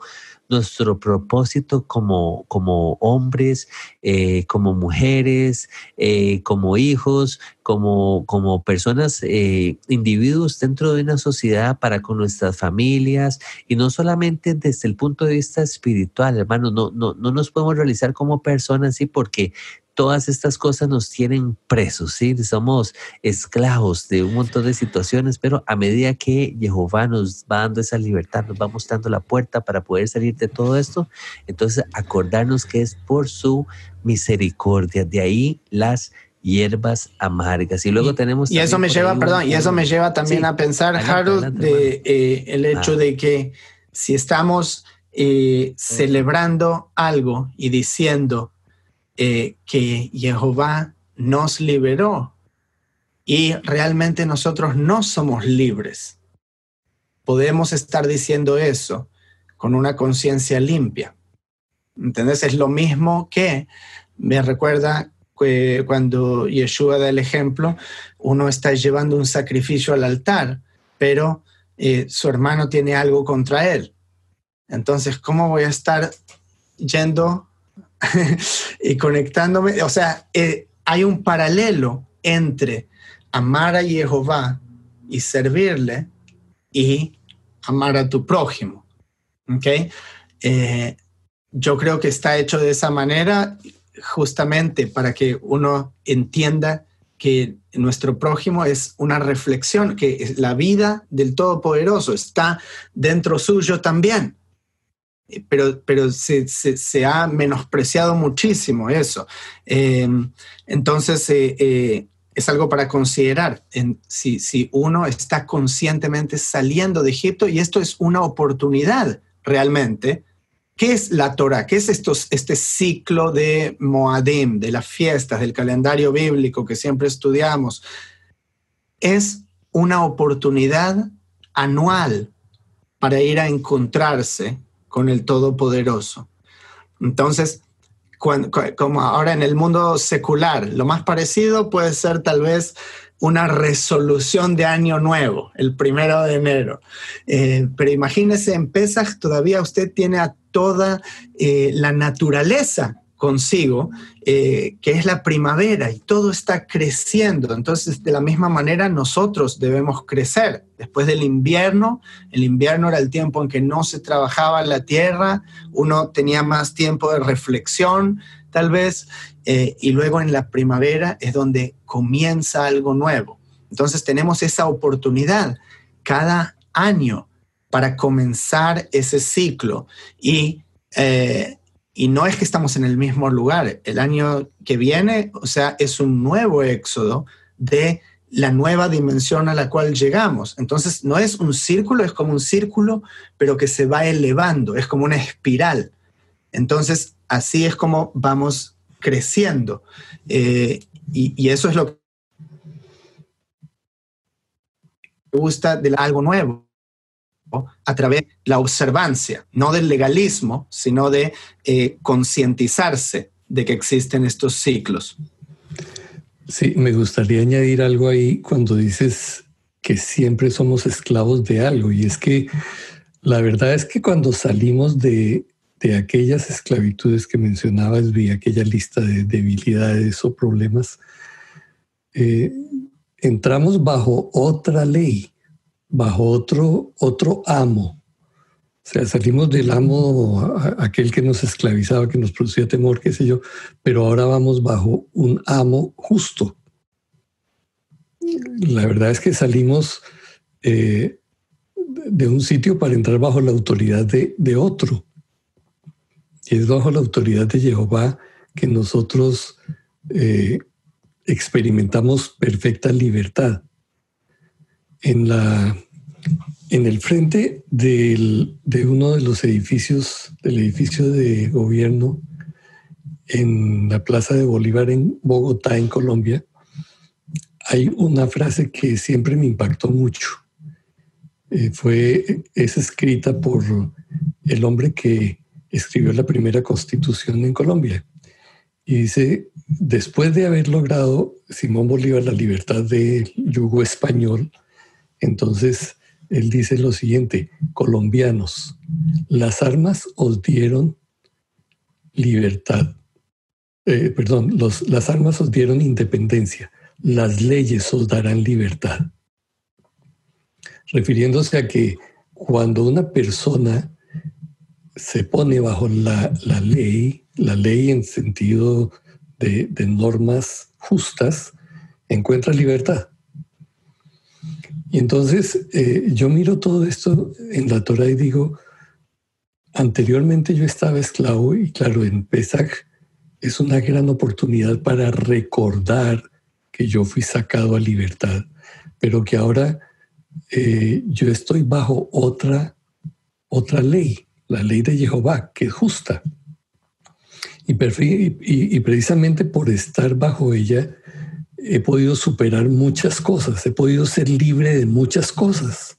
nuestro propósito como, como hombres, eh, como mujeres, eh, como hijos, como, como personas, eh, individuos dentro de una sociedad para con nuestras familias y no solamente desde el punto de vista espiritual, hermano, no, no, no nos podemos realizar como personas, sí, porque todas estas cosas nos tienen presos, ¿sí? Somos esclavos de un montón de situaciones, pero a medida que Jehová nos va dando esa libertad, nos va mostrando la puerta para poder salir todo esto, entonces acordarnos que es por su misericordia. De ahí las hierbas amargas. Y luego tenemos... Y eso me lleva, perdón, y eso me lleva también a pensar, Harold, de, eh, el hecho ah. de que si estamos eh, celebrando algo y diciendo eh, que Jehová nos liberó y realmente nosotros no somos libres, podemos estar diciendo eso con una conciencia limpia. ¿Entendés? Es lo mismo que me recuerda cuando Yeshua da el ejemplo, uno está llevando un sacrificio al altar, pero eh, su hermano tiene algo contra él. Entonces, ¿cómo voy a estar yendo y conectándome? O sea, eh, hay un paralelo entre amar a Jehová y servirle y amar a tu prójimo. ¿Ok? Eh, yo creo que está hecho de esa manera justamente para que uno entienda que nuestro prójimo es una reflexión, que la vida del Todopoderoso está dentro suyo también. Pero, pero se, ha menospreciado muchísimo eso. Eh, entonces, eh, eh, es algo para considerar si, si uno está conscientemente saliendo de Egipto y esto es una oportunidad realmente ¿Qué es la Torah? ¿Qué es este ciclo de Moadim, de las fiestas, del calendario bíblico que siempre estudiamos? Es una oportunidad anual para ir a encontrarse con el Todopoderoso. Entonces, como ahora en el mundo secular, lo más parecido puede ser tal vez una resolución de año nuevo, el primero de enero. Eh, pero imagínese, en Pesach todavía usted tiene a toda eh, la naturaleza consigo, eh, que es la primavera y todo está creciendo. Entonces, de la misma manera, nosotros debemos crecer. Después del invierno, el invierno era el tiempo en que no se trabajaba la tierra, uno tenía más tiempo de reflexión, tal vez, eh, y luego en la primavera es donde comienza algo nuevo. Entonces, tenemos esa oportunidad cada año para comenzar ese ciclo. Y, eh, y no es que estamos en el mismo lugar. El año que viene, o sea, es un nuevo éxodo de la nueva dimensión a la cual llegamos. Entonces, no es un círculo, es como un círculo, pero que se va elevando, es como una espiral. Entonces, así es como vamos creciendo. Eh, y, eso es lo que me gusta de algo nuevo a través de la observancia, no del legalismo, sino de eh, concientizarse de que existen estos ciclos. Sí, me gustaría añadir algo ahí cuando dices que siempre somos esclavos de algo. Y es que la verdad es que cuando salimos de, aquellas esclavitudes que mencionabas, vi aquella lista de debilidades o problemas, eh, entramos bajo otra ley bajo otro, otro amo. O sea, salimos del amo, aquel que nos esclavizaba, que nos producía temor, qué sé yo, pero ahora vamos bajo un amo justo. La verdad es que salimos eh, de un sitio para entrar bajo la autoridad de, otro. Es bajo la autoridad de Jehová que nosotros eh, experimentamos perfecta libertad en, la, en el frente de uno de los edificios, del edificio de gobierno en la Plaza de Bolívar en Bogotá, en Colombia, hay una frase que siempre me impactó mucho. Eh, fue, es escrita por el hombre que escribió la primera constitución en Colombia. Y dice, después de haber logrado Simón Bolívar la libertad del yugo español, entonces, él dice lo siguiente, colombianos, las armas os dieron libertad, eh, perdón, las armas os dieron independencia, las leyes os darán libertad. Refiriéndose a que cuando una persona se pone bajo la, ley, la ley en sentido de normas justas, encuentra libertad. Y entonces eh, yo miro todo esto en la Torah y digo, anteriormente yo estaba esclavo y claro, en Pesach es una gran oportunidad para recordar que yo fui sacado a libertad, pero que ahora eh, yo estoy bajo otra, otra ley, la ley de Jehová, que es justa. Y, precisamente por estar bajo ella, he podido superar muchas cosas, he podido ser libre de muchas cosas.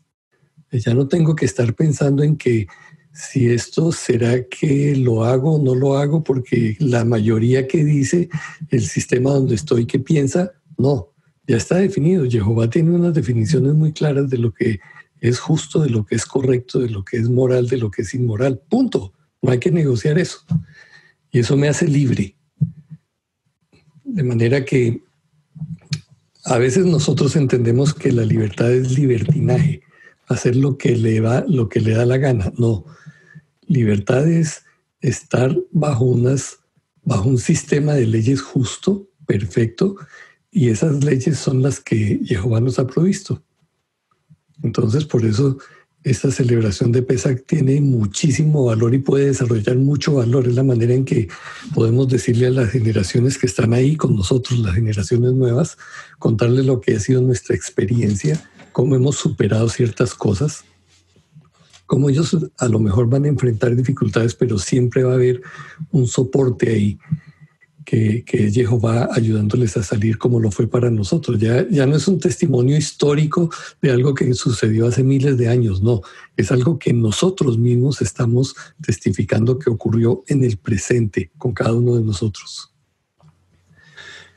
Ya no tengo que estar pensando en que si esto será que lo hago o no lo hago, porque la mayoría que dice el sistema donde estoy que piensa, no, ya está definido. Jehová tiene unas definiciones muy claras de lo que es justo, de lo que es correcto, de lo que es moral, de lo que es inmoral. Punto. No hay que negociar eso. Y eso me hace libre. De manera que a veces nosotros entendemos que la libertad es libertinaje, hacer lo que le lo que le da la gana. No, Libertad es estar bajo, unas, bajo un sistema de leyes justo, perfecto, y esas leyes son las que Jehová nos ha provisto. Entonces, por eso esta celebración de Pesach tiene muchísimo valor y puede desarrollar mucho valor. Es la manera en que podemos decirle a las generaciones que están ahí con nosotros, las generaciones nuevas, contarles lo que ha sido nuestra experiencia, cómo hemos superado ciertas cosas como ellos a lo mejor van a enfrentar dificultades, pero siempre va a haber un soporte ahí que, Jehová ayudándoles a salir como lo fue para nosotros. Ya, ya no es un testimonio histórico de algo que sucedió hace miles de años, no, es algo que nosotros mismos estamos testificando que ocurrió en el presente con cada uno de nosotros.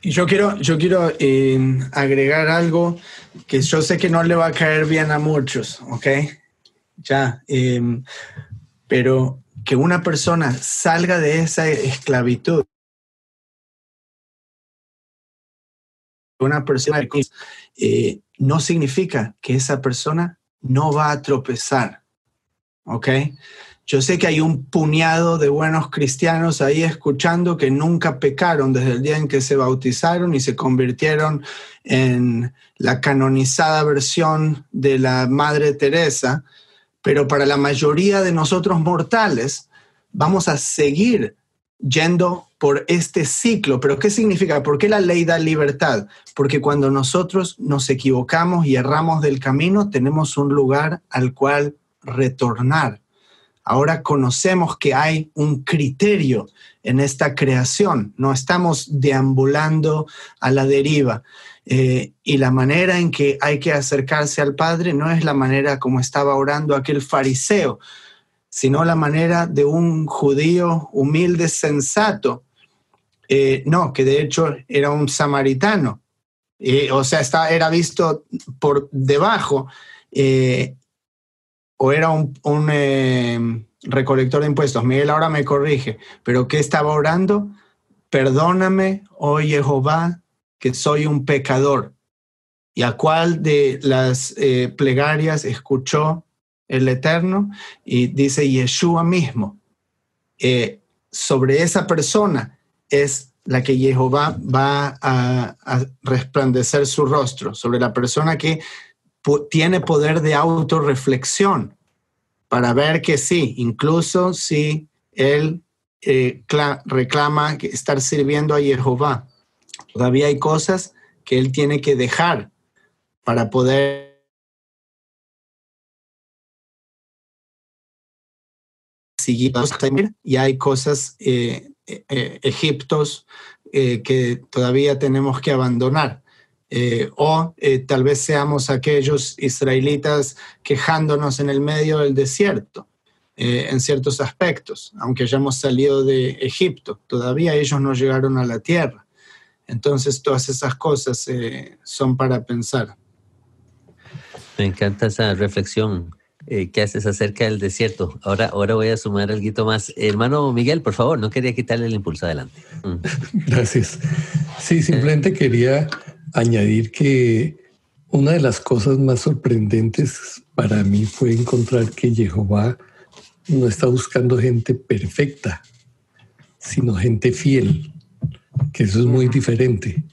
Y yo quiero, yo quiero eh, agregar algo que yo sé que no le va a caer bien a muchos, ¿ok? ya. Em, pero que una persona salga de esa esclavitud, una persona eh, no significa que esa persona no va a tropezar. ¿Ok? Yo sé que hay un puñado de buenos cristianos ahí escuchando que nunca pecaron desde el día en que se bautizaron y se convirtieron en la canonizada versión de la Madre Teresa, pero para la mayoría de nosotros mortales vamos a seguir yendo por este ciclo. ¿Pero qué significa? ¿Por qué la ley da libertad? Porque cuando nosotros nos equivocamos y erramos del camino, tenemos un lugar al cual retornar. Ahora conocemos que hay un criterio en esta creación, no estamos deambulando a la deriva. Eh, y la manera en que hay que acercarse al Padre no es la manera como estaba orando aquel fariseo, sino la manera de un judío humilde, sensato. Eh, no, que de hecho era un samaritano. Eh, o sea, era visto por debajo. o era un, un recolector de impuestos. Miguel ahora me corrige, pero ¿qué estaba orando? Perdóname, oh Jehová, que soy un pecador. ¿Y a cuál de las eh, plegarias escuchó el Eterno? Y dice Yeshua mismo. Eh, sobre esa persona es la que Jehová va a, resplandecer su rostro, sobre la persona que tiene poder de autorreflexión para ver que sí, incluso si él eh, reclama estar sirviendo a Jehová, Todavía hay cosas que él tiene que dejar para poder y hay cosas eh, eh, egiptos eh, que todavía tenemos que abandonar. o tal vez seamos aquellos israelitas quejándonos en el medio del desierto en ciertos aspectos, aunque hayamos salido de Egipto, todavía ellos no llegaron a la tierra. Entonces todas esas cosas eh, son para pensar. Me encanta esa reflexión eh, que haces acerca del desierto. Ahora, ahora voy a sumar algo más. Hermano Miguel, por favor, no quería quitarle el impulso adelante. Mm. Gracias. Sí, simplemente quería añadir que una de las cosas más sorprendentes para mí fue encontrar que Jehová no está buscando gente perfecta, sino gente fiel que eso es muy diferente.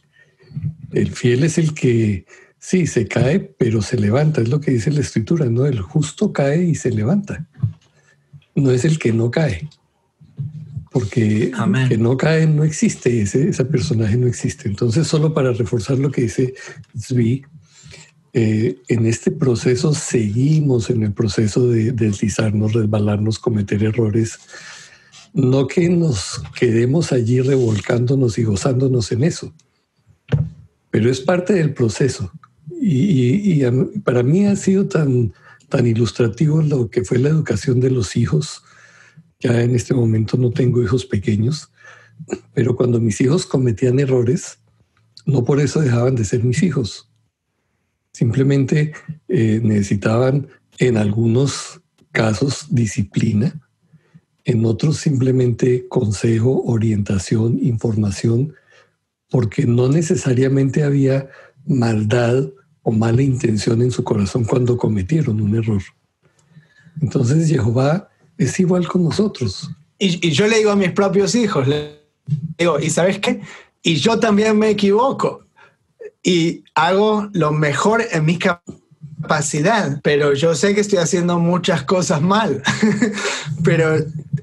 El fiel es el que, sí, se cae, pero se levanta, es lo que dice la escritura, ¿no? El justo cae y se levanta. No es el que no cae. porque que no cae no existe, ese, ese personaje no existe. Entonces, solo para reforzar lo que dice Zvi, eh, en este proceso seguimos en el proceso de deslizarnos, resbalarnos, cometer errores. No que nos quedemos allí revolcándonos y gozándonos en eso, pero es parte del proceso. Y, para mí ha sido tan, tan ilustrativo lo que fue la educación de los hijos ya en este momento no tengo hijos pequeños, pero cuando mis hijos cometían errores, no por eso dejaban de ser mis hijos. Simplemente eh, necesitaban en algunos casos disciplina, en otros simplemente consejo, orientación, información, porque no necesariamente había maldad o mala intención en su corazón cuando cometieron un error. Entonces Jehová es igual con nosotros. Y, yo le digo a mis propios hijos, le digo, ¿y sabes qué? Y yo también me equivoco y hago lo mejor en mi capacidad, pero yo sé que estoy haciendo muchas cosas mal, pero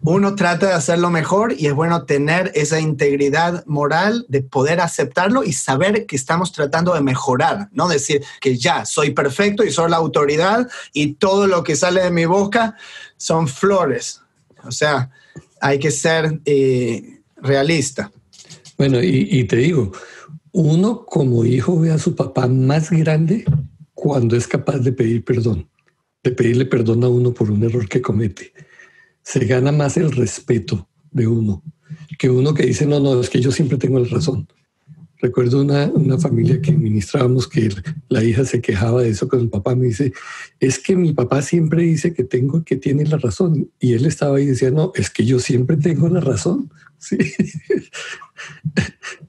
uno trata de hacerlo mejor y es bueno tener esa integridad moral de poder aceptarlo y saber que estamos tratando de mejorar, no decir que ya soy perfecto y soy la autoridad y todo lo que sale de mi boca son flores. O sea, hay que ser eh, realista. Bueno, y, te digo, uno como hijo ve a su papá más grande cuando es capaz de pedir perdón, de pedirle perdón a uno por un error que comete. Se gana más el respeto de uno que uno que dice, no, no, es que yo siempre tengo la razón. Recuerdo una, una familia que ministrábamos que la hija se quejaba de eso con el papá. Me dice, es que mi papá siempre dice que tengo, que tiene la razón. Y él estaba ahí y no, es que yo siempre tengo la razón. Sí.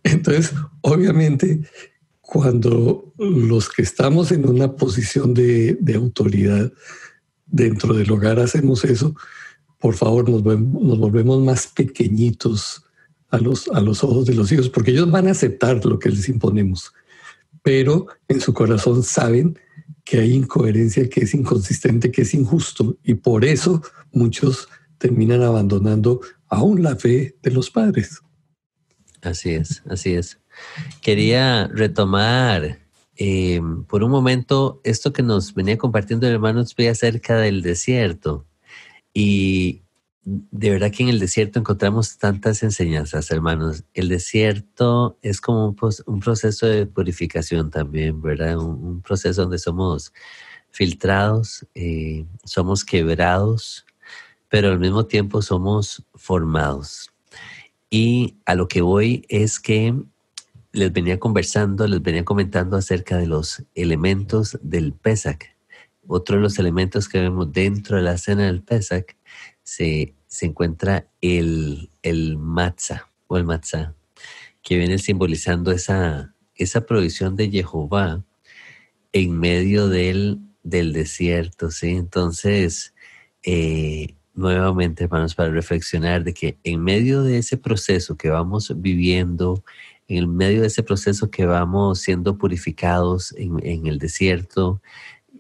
Entonces, obviamente, cuando los que estamos en una posición de autoridad dentro del hogar hacemos eso, por favor, nos, nos volvemos más pequeñitos a los, a los ojos de los hijos, porque ellos van a aceptar lo que les imponemos, pero en su corazón saben que hay incoherencia, que es inconsistente, que es injusto, y por eso muchos terminan abandonando aún la fe de los padres. Así es, así es. Quería retomar eh, por un momento esto que nos venía compartiendo el hermano acerca del desierto. Y de verdad que en el desierto encontramos tantas enseñanzas, hermanos. El desierto es como un, proceso de purificación también, ¿verdad? Un, proceso donde somos filtrados, eh, somos quebrados, pero al mismo tiempo somos formados. Y a lo que voy es que les venía conversando, les venía comentando acerca de los elementos del Pesach. Otro de los elementos que vemos dentro de la cena del Pesach se, encuentra el, el matzah o el matzah, que viene simbolizando esa, esa provisión de Jehová en medio del, del desierto, ¿sí? Entonces, eh, nuevamente, hermanos, para reflexionar de que en medio de ese proceso que vamos viviendo, en medio de ese proceso que vamos siendo purificados en el desierto,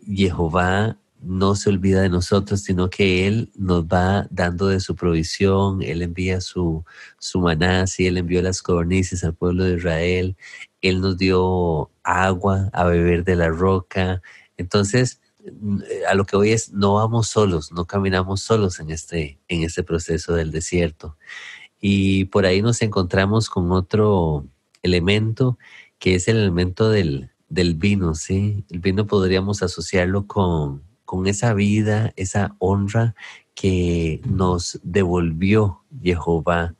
Jehová no se olvida de nosotros, sino que Él nos va dando de su provisión, Él envía su, su maná, sí, Él envió las codornices al pueblo de Israel, Él nos dio agua a beber de la roca. Entonces, a lo que hoy es, no vamos solos, no caminamos solos en este, en este proceso del desierto. Y por ahí nos encontramos con otro elemento, que es el elemento del, del vino, ¿sí? El vino podríamos asociarlo con, con esa vida, esa honra que nos devolvió Jehová,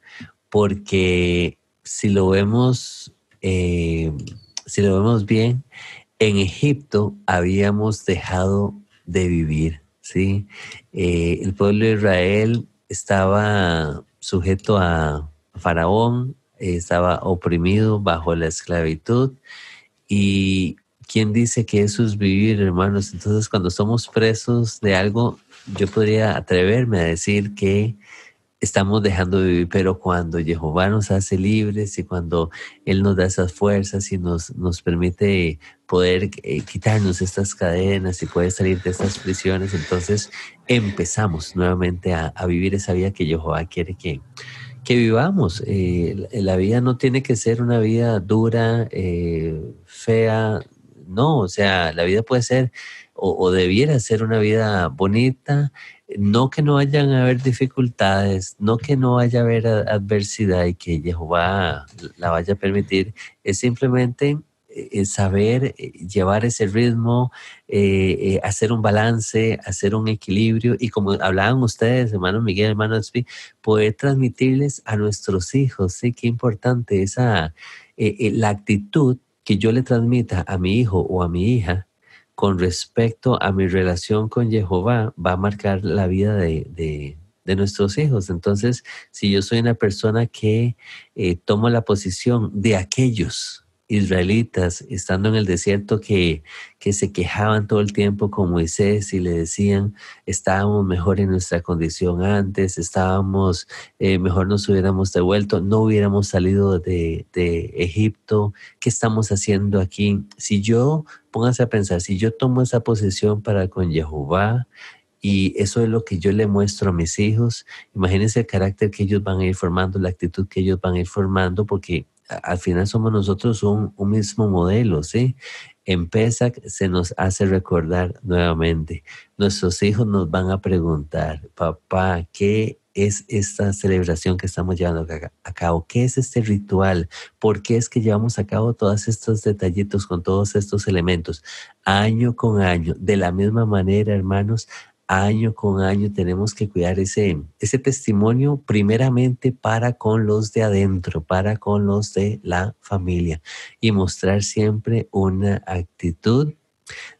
porque si lo vemos, eh, si lo vemos bien, en Egipto habíamos dejado de vivir, ¿sí? Eh, el pueblo de Israel estaba sujeto a Faraón, estaba oprimido bajo la esclavitud y ¿quién dice que eso es vivir, hermanos? Entonces, cuando somos presos de algo, yo podría atreverme a decir que estamos dejando de vivir, pero cuando Jehová nos hace libres y cuando Él nos da esas fuerzas y nos, nos permite poder eh, quitarnos estas cadenas y poder salir de estas prisiones, entonces empezamos nuevamente a, vivir esa vida que Jehová quiere que, que vivamos. Eh, la vida no tiene que ser una vida dura, eh, fea, no, o sea, la vida puede ser o, debiera ser una vida bonita, no que no vayan a haber dificultades, no que no vaya a haber adversidad y que Jehová la vaya a permitir, es simplemente saber eh, llevar ese ritmo, eh, hacer un balance, hacer un equilibrio y como hablaban ustedes, hermano Miguel, hermano Espi, poder transmitirles a nuestros hijos, sí, qué importante esa, la actitud que yo le transmita a mi hijo o a mi hija con respecto a mi relación con Jehová va a marcar la vida de, nuestros hijos. Entonces, si yo soy una persona que tomo la posición de aquellos israelitas estando en el desierto que, que se quejaban todo el tiempo con Moisés y le decían, estábamos mejor en nuestra condición antes, estábamos, eh, mejor nos hubiéramos devuelto, no hubiéramos salido de, de Egipto, ¿qué estamos haciendo aquí? Si yo, pónganse a pensar, si yo tomo esa posición para con Jehová, y eso es lo que yo le muestro a mis hijos. Imagínense el carácter que ellos van a ir formando, la actitud que ellos van a ir formando, porque al final somos nosotros un, mismo modelo, ¿sí? En se nos hace recordar nuevamente. Nuestros hijos nos van a preguntar, papá, ¿qué es esta celebración que estamos llevando a cabo? ¿Qué es este ritual? ¿Por qué es que llevamos a cabo todos estos detallitos con todos estos elementos? Año con año, de la misma manera, hermanos, año con año tenemos que cuidar ese, ese testimonio primeramente para con los de adentro, para con los de la familia y mostrar siempre una actitud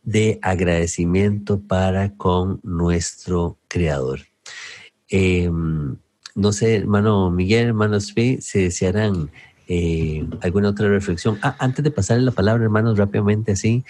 de agradecimiento para con nuestro Creador. Em, no sé, hermano Miguel, hermano Spi, si desearan eh, alguna otra reflexión. Ah, antes de pasarle la palabra, hermanos, rápidamente así,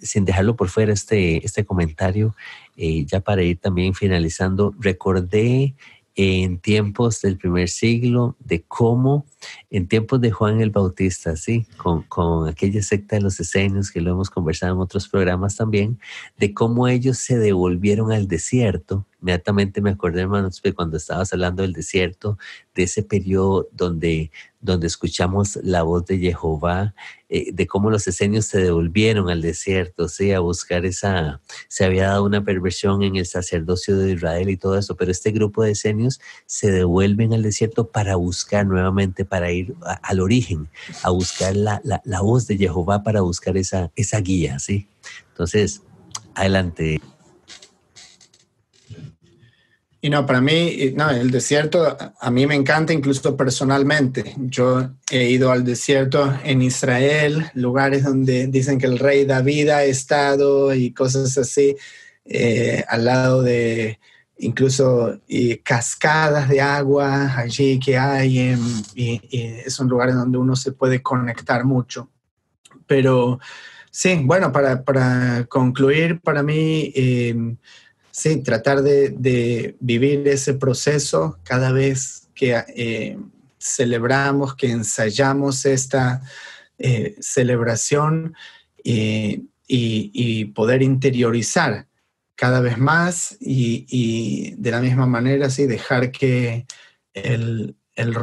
sin dejarlo por fuera este, este comentario, eh, ya para ir también finalizando, recordé en tiempos del primer siglo de cómo en tiempos de Juan el Bautista, sí, con, con, aquella secta de los esenios que lo hemos conversado en otros programas también, de cómo ellos se devolvieron al desierto. Inmediatamente me acordé, hermanos, cuando estabas hablando del desierto, de ese periodo donde donde escuchamos la voz de Jehová, eh, de cómo los esenios se devolvieron al desierto, ¿sí? a buscar esa, se había dado una perversión en el sacerdocio de Israel y todo eso, pero este grupo de esenios se devuelven al desierto para buscar nuevamente, para ir al origen, a buscar la, la, voz de Jehová, para buscar esa, esa guía, ¿sí? Entonces, adelante. Y no, para mí, no, el desierto a mí me encanta incluso personalmente. Yo he ido al desierto en Israel, lugares donde dicen que el rey David ha estado y cosas así, eh, al lado de incluso y cascadas de agua allí que hay, y, son lugares donde uno se puede conectar mucho. Pero sí, bueno, para, para concluir, para mí... Eh, sí, tratar de, vivir ese proceso cada vez que eh, celebramos, que ensayamos esta eh, celebración y, poder interiorizar cada vez más y, de la misma manera, sí, dejar que el, el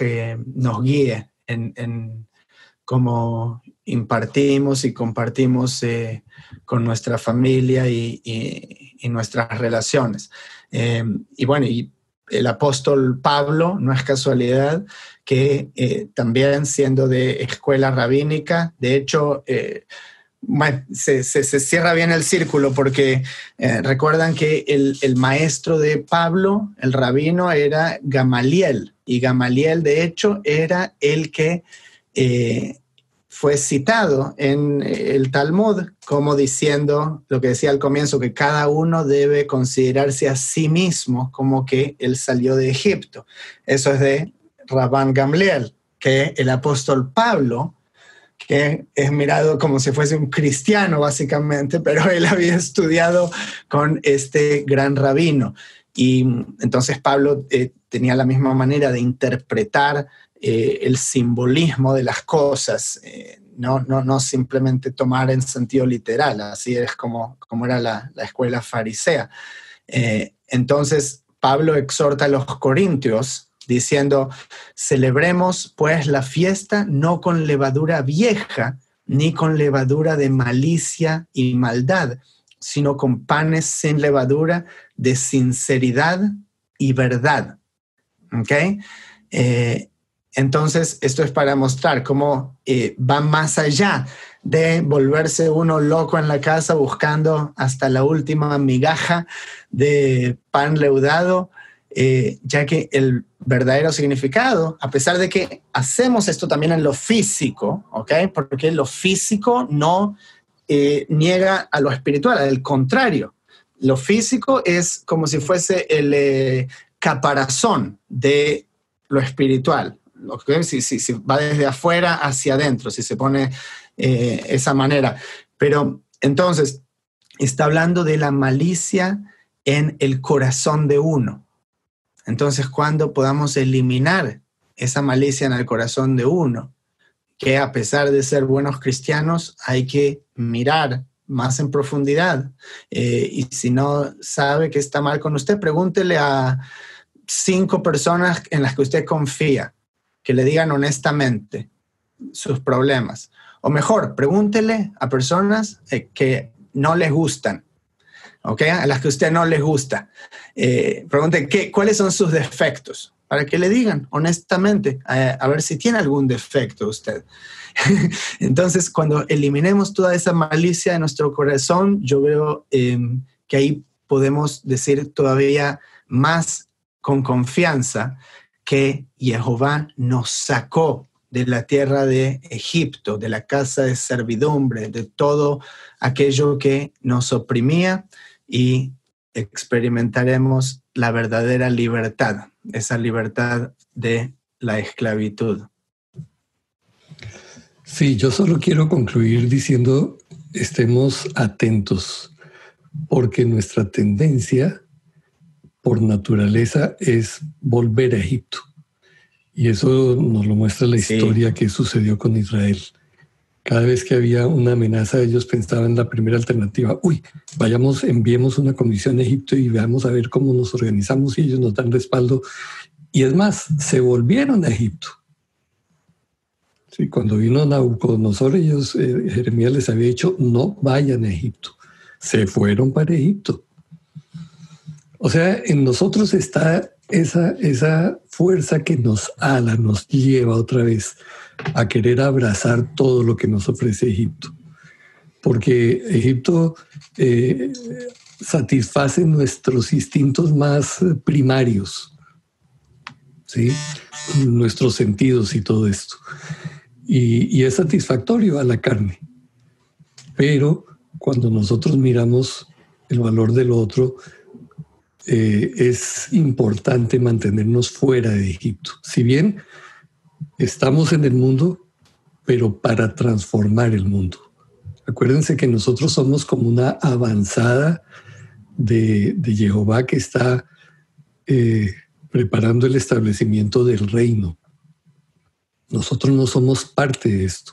eh, nos guíe en, en, cómo impartimos y compartimos con nuestra familia y, nuestras relaciones. Eh, y bueno, y el apóstol Pablo, no es casualidad que eh, también siendo de escuela rabínica, de hecho, eh, se, cierra bien el círculo porque recuerdan que el, el, maestro de Pablo, el rabino, era Gamaliel, y Gamaliel de hecho era el que fue citado en el Talmud como diciendo lo que decía al comienzo, que cada uno debe considerarse a sí mismo como que él salió de Egipto. Eso es de Rabban Gamliel, que el apóstol Pablo, que es mirado como si fuese un cristiano básicamente, pero él había estudiado con este gran rabino. Y entonces Pablo eh, tenía la misma manera de interpretar eh, el simbolismo de las cosas, eh, no, no, no, simplemente tomar en sentido literal, así es como, como era la, escuela farisea. Eh, entonces, Pablo exhorta a los corintios diciendo, celebremos pues la fiesta no con levadura vieja, ni con levadura de malicia y maldad, sino con panes sin levadura de sinceridad y verdad. ¿Ok? Eh, entonces, esto es para mostrar cómo eh, va más allá de volverse uno loco en la casa buscando hasta la última migaja de pan leudado, eh, ya que el verdadero significado, a pesar de que hacemos esto también en lo físico, ¿ok? Porque lo físico no eh, niega a lo espiritual, al contrario. Lo físico es como si fuese el caparazón de lo espiritual. Si, si, va desde afuera hacia adentro, si se pone eh, esa manera. Pero entonces, está hablando de la malicia en el corazón de uno. Entonces, cuando podamos eliminar esa malicia en el corazón de uno, que a pesar de ser buenos cristianos, hay que mirar más en profundidad. Eh, y si no sabe que está mal con usted, pregúntele a cinco personas en las que usted confía que le digan honestamente sus problemas. O mejor, pregúntele a personas eh, que no les gustan, ¿ok? A las que usted no les gusta. Eh, pregunte qué, cuáles son sus defectos para que le digan honestamente, a ver si tiene algún defecto usted. Entonces, cuando eliminemos toda esa malicia de nuestro corazón, yo veo em, que ahí podemos decir todavía más con confianza que Jehová nos sacó de la tierra de Egipto, de la casa de servidumbre, de todo aquello que nos oprimía y experimentaremos la verdadera libertad, esa libertad de la esclavitud. Sí, yo solo quiero concluir diciendo, estemos atentos, porque nuestra tendencia por naturaleza es volver a Egipto. Y eso nos lo muestra la historia que sucedió con Israel. Cada vez que había una amenaza, ellos pensaban en la primera alternativa, uy, vayamos, enviemos una comisión a Egipto y veamos a ver cómo nos organizamos y ellos nos dan respaldo. Y es más, se volvieron a Egipto. Sí, cuando vino Nabucodonosor, ellos, eh, Jeremías les había dicho, no vayan a Egipto. Se fueron para Egipto. O sea, en nosotros está esa, esa fuerza que nos ala, nos lleva otra vez a querer abrazar todo lo que nos ofrece Egipto. Porque Egipto eh, satisface nuestros instintos más primarios, ¿sí? nuestros sentidos y todo esto. Y, y es satisfactorio a la carne. Pero cuando nosotros miramos el valor del otro, eh, es importante mantenernos fuera de Egipto. Si bien estamos en el mundo, pero para transformar el mundo. Acuérdense que nosotros somos como una avanzada de, Jehová que está eh, preparando el establecimiento del reino. Nosotros no somos parte de esto.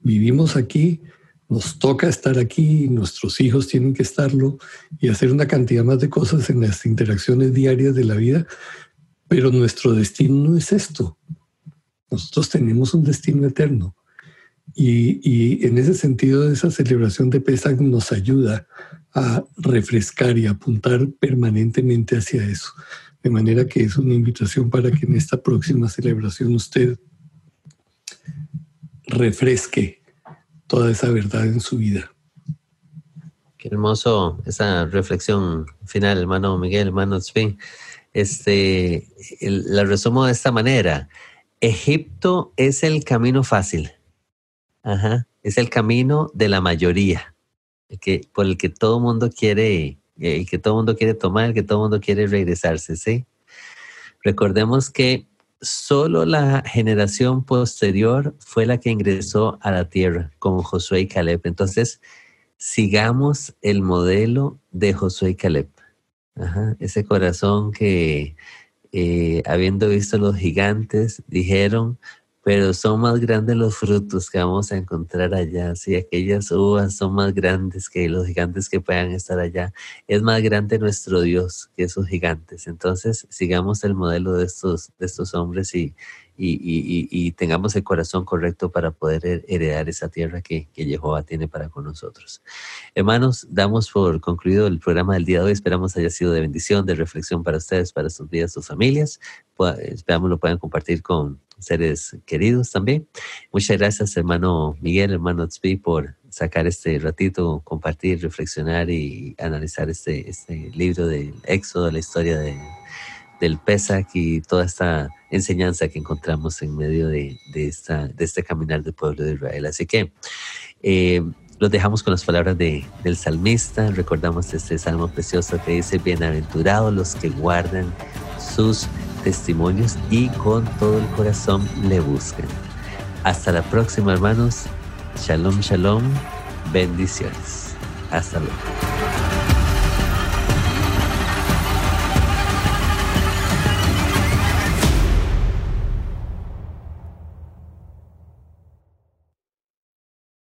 Vivimos aquí nos toca estar aquí, nuestros hijos tienen que estarlo y hacer una cantidad más de cosas en las interacciones diarias de la vida, pero nuestro destino no es esto. Nosotros tenemos un destino eterno. Y, en ese sentido, esa celebración de Pesach nos ayuda a refrescar y apuntar permanentemente hacia eso. De manera que es una invitación para que en esta próxima celebración usted refresque toda esa verdad en su vida. Qué hermoso esa reflexión final, hermano Miguel, hermano Svin. Este, la resumo de esta manera. Egipto es el camino fácil. Ajá. Es el camino de la mayoría. que, por el que todo mundo quiere, el que todo mundo quiere tomar, el que todo mundo quiere regresarse, ¿sí? Recordemos que solo la generación posterior fue la que ingresó a la tierra, como Josué y Caleb. Entonces, sigamos el modelo de Josué y Caleb. ese corazón que, eh, habiendo visto los gigantes, dijeron, pero son más grandes los frutos que vamos a encontrar allá. Si aquellas uvas son más grandes que los gigantes que puedan estar allá, es más grande nuestro Dios que esos gigantes. Entonces, sigamos el modelo de estos, de estos hombres y, y, tengamos el corazón correcto para poder heredar esa tierra que, que Jehová tiene para con nosotros. Hermanos, damos por concluido el programa del día de hoy. Esperamos haya sido de bendición, de reflexión para ustedes, para sus vidas, sus familias. Esperamos lo puedan compartir con seres queridos también. Muchas gracias, hermano Miguel, hermano Tzvi, por sacar este ratito, compartir, reflexionar y analizar este, este libro del Éxodo, la historia de del Pesach y toda esta enseñanza que encontramos en medio de, esta, de este caminar del pueblo de Israel. Así que eh, los dejamos con las palabras de, del salmista. Recordamos este salmo precioso que dice, bienaventurados los que guardan sus testimonios y con todo el corazón le buscan. Hasta la próxima, hermanos. Shalom, shalom. Bendiciones. Hasta luego.